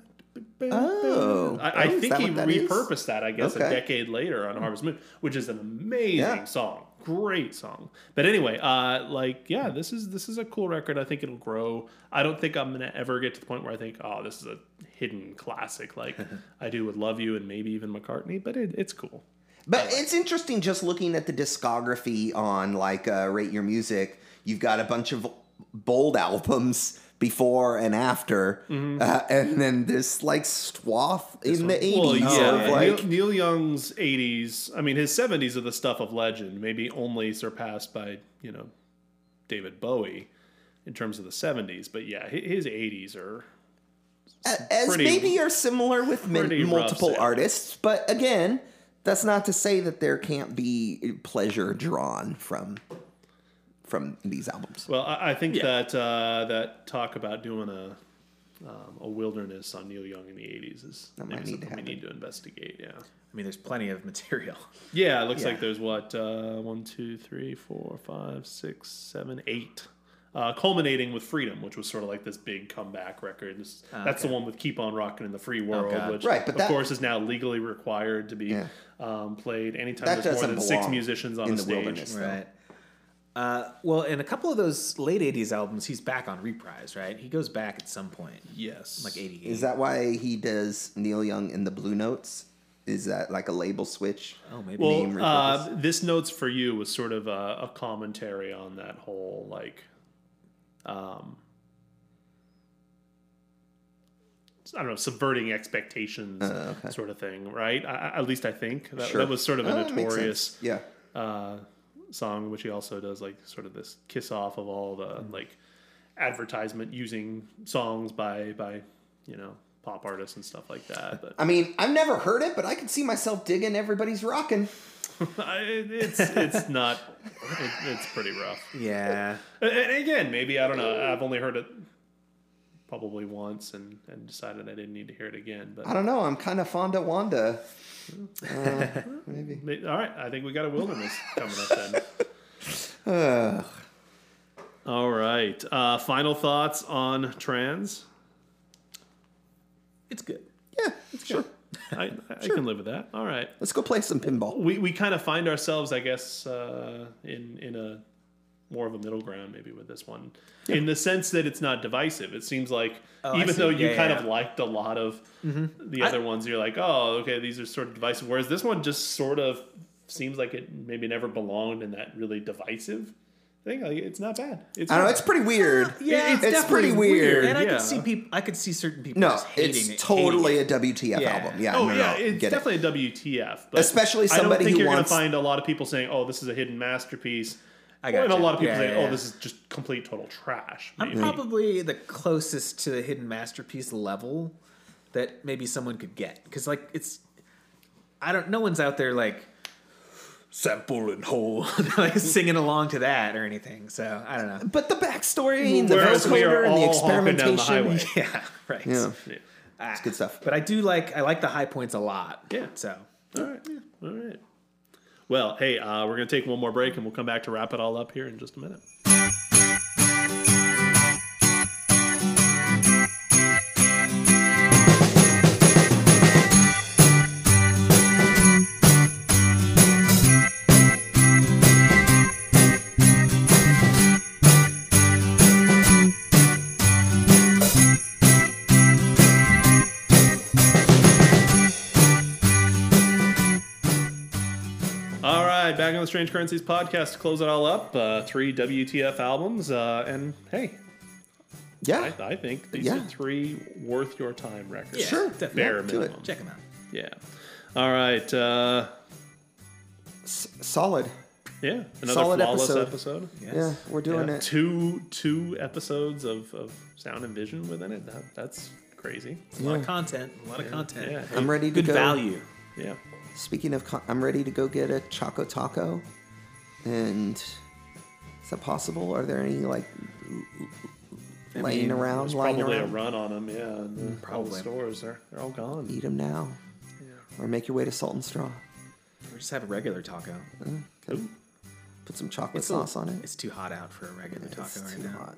Oh. I, I Oh, think he what that is? repurposed that, I guess, a decade later on Harvest Moon, which is an amazing Yeah. song, great song. But anyway, uh, like, yeah, this is this is a cool record. I think it'll grow. I don't think I'm gonna ever get to the point where I think, oh, this is a hidden classic, like I do with Love You and maybe even McCartney. But it, it's cool. But it's interesting just looking at the discography on like uh, Rate Your Music. You've got a bunch of bold albums before and after, uh, and then this like swath in the eighties. Well, yeah, of, like, Neil, Neil Young's '80s. I mean, his '70s are the stuff of legend, maybe only surpassed by you know David Bowie in terms of the '70s. But yeah, his '80s are as pretty- maybe are similar with multiple artists, but again, that's not to say that there can't be pleasure drawn from from these albums. Well, I, I think that uh, that talk about doing a um, a wilderness on Neil Young in the '80s is That might maybe need to something we need to investigate. Yeah, I mean, there's plenty of material. yeah. It looks Yeah. like there's what uh, one, two, three, four, five, six, seven, eight. Uh, culminating with Freedom, which was sort of like this big comeback record. This, that's the one with "Keep on Rocking" in the Free World, God. which, Right, but of that- course, is now legally required to be Yeah. um, played anytime That there's more than six musicians on in a the stage. wilderness. Right. Uh, well, in a couple of those late '80s albums, he's back on reprise. Right, he goes back at some point, Yes, like '88. Is that why he does Neil Young in the Bluenotes? Is that like a label switch? Oh, maybe. Well, name uh, this notes for you was sort of a, a commentary on that whole like, um, I don't know, subverting expectations Uh, okay. sort of thing, right? I, at least I think that, Sure. that was sort of a Oh, notorious. Yeah. uh, song, which he also does like sort of this kiss off of all the Mm-hmm. like advertisement using songs by by you know pop artists and stuff like that. But I mean, I've never heard it, but I can see myself digging "Everybody's Rocking." I, it's it's not it, it's pretty rough. yeah. And and again, maybe I don't know. I've only heard it probably once and, and decided I didn't need to hear it again. But I don't know. I'm kind of fond of Wanda. Uh, maybe. all right, I think we got a wilderness coming up then. Uh, All right, uh, final thoughts on trans. It's good. yeah, it's sure. I, I can live with that. All right. Let's go play some pinball. we, we kind of find ourselves, I guess, uh, in in a more of a middle ground maybe with this one, in the sense that it's not divisive. It seems like Oh, even see. though you Yeah, kind yeah. of liked a lot of the I- other ones, you're like, oh, okay, these are sort of divisive. Whereas this one just sort of seems like it maybe never belonged in that really divisive thing. Like it's not bad. It's I don't know. Uh, it's pretty weird. Yeah, it's, definitely pretty weird. And I yeah. could see people. I could see certain people No, just hating it's it. totally hating a WTF Yeah. album. Yeah. Oh no, no, yeah, no, it's get it. definitely a WTF. But Especially I don't somebody think who you're wants- going to find a lot of people saying, "Oh, this is a hidden masterpiece," I and a lot of people Yeah, saying, yeah, "Oh, yeah. this is just complete total trash." I'm probably the closest to the hidden masterpiece level that maybe someone could get because like it's I don't no one's out there like sample and hold like singing along to that or anything so I don't know But the backstory, the Whereas we vocoder, and the all honking the experimentation. yeah right Yeah. Yeah. It's good stuff. But I do like I like the high points a lot. Yeah. So All right. All right. Well, hey, uh, we're going to take one more break and we'll come back to wrap it all up here in just a minute. Back on the Strange Currencies podcast to close it all up. Uh, three WTF albums, uh, and hey, Yeah. I, I think these Yeah. are three worth your time records. Yeah, Sure. definitely. Bare Yeah, do it. minimum. check them out. Yeah. All right. Uh, S- solid. yeah. Another Solid flawless episode. episode. Yes. Yeah, we're doing Yeah, it. Two two episodes of, of sound and vision within it. That, that's crazy. A lot of content. A lot of content. Yeah. I'm ready to Good go. value. Yeah. Speaking of, con- I'm ready to go get a Choco Taco. And is that possible? Are there any like laying mean, around, There's lying probably a run on them. Yeah. And the, all the Probably. stores they're they're all gone. Eat them now, or make your way to Salt and Straw. Or just have a regular taco. Uh, Ooh. Put some chocolate It's sauce a- on it. It's too hot out for a regular taco It's right too now. hot.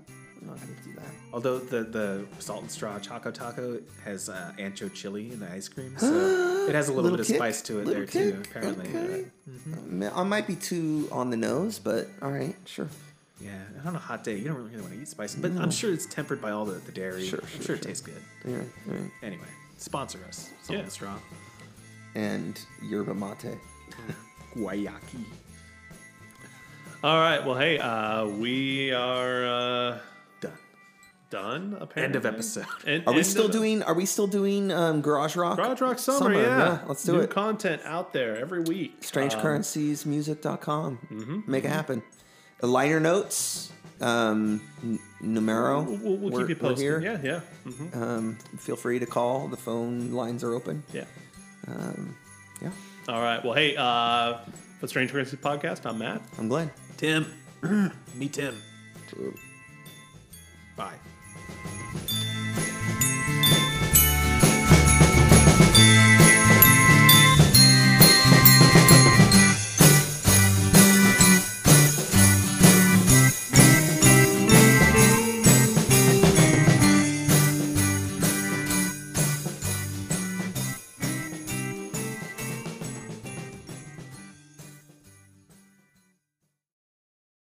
I'm not gonna do that. Although the the salt and straw choco taco has uh, ancho chili in the ice cream, so it has a little, bit of spice to it little there too. kick, Apparently, okay. Uh, Uh, I might be too on the nose, but all right, sure. yeah. On a hot day, you don't really want to eat spicy, but I'm sure it's tempered by all the, the dairy. Sure, I'm sure, sure it sure. tastes good. All right, all right. Anyway, sponsor us, salt Yeah. and straw. And yerba mate. Guayaki. All right. Well, hey, uh, we are uh, Done. done. Apparently. End of episode. And- Are we still doing? Are we still doing um, Garage Rock? Garage Rock Summer? yeah. let's do New it. content out there every week. StrangeCurrencieSmusic.com. Mm-hmm. Make it happen. The liner notes. Um, n- numero. We'll, we'll, we'll keep you posted. here. Yeah, yeah, hmm Um, feel free to call. The phone lines are open. yeah. Yeah, All right. Well, hey, uh, for Strange Currency Podcast, I'm Matt. I'm Glenn. Tim. Me Tim. Bye.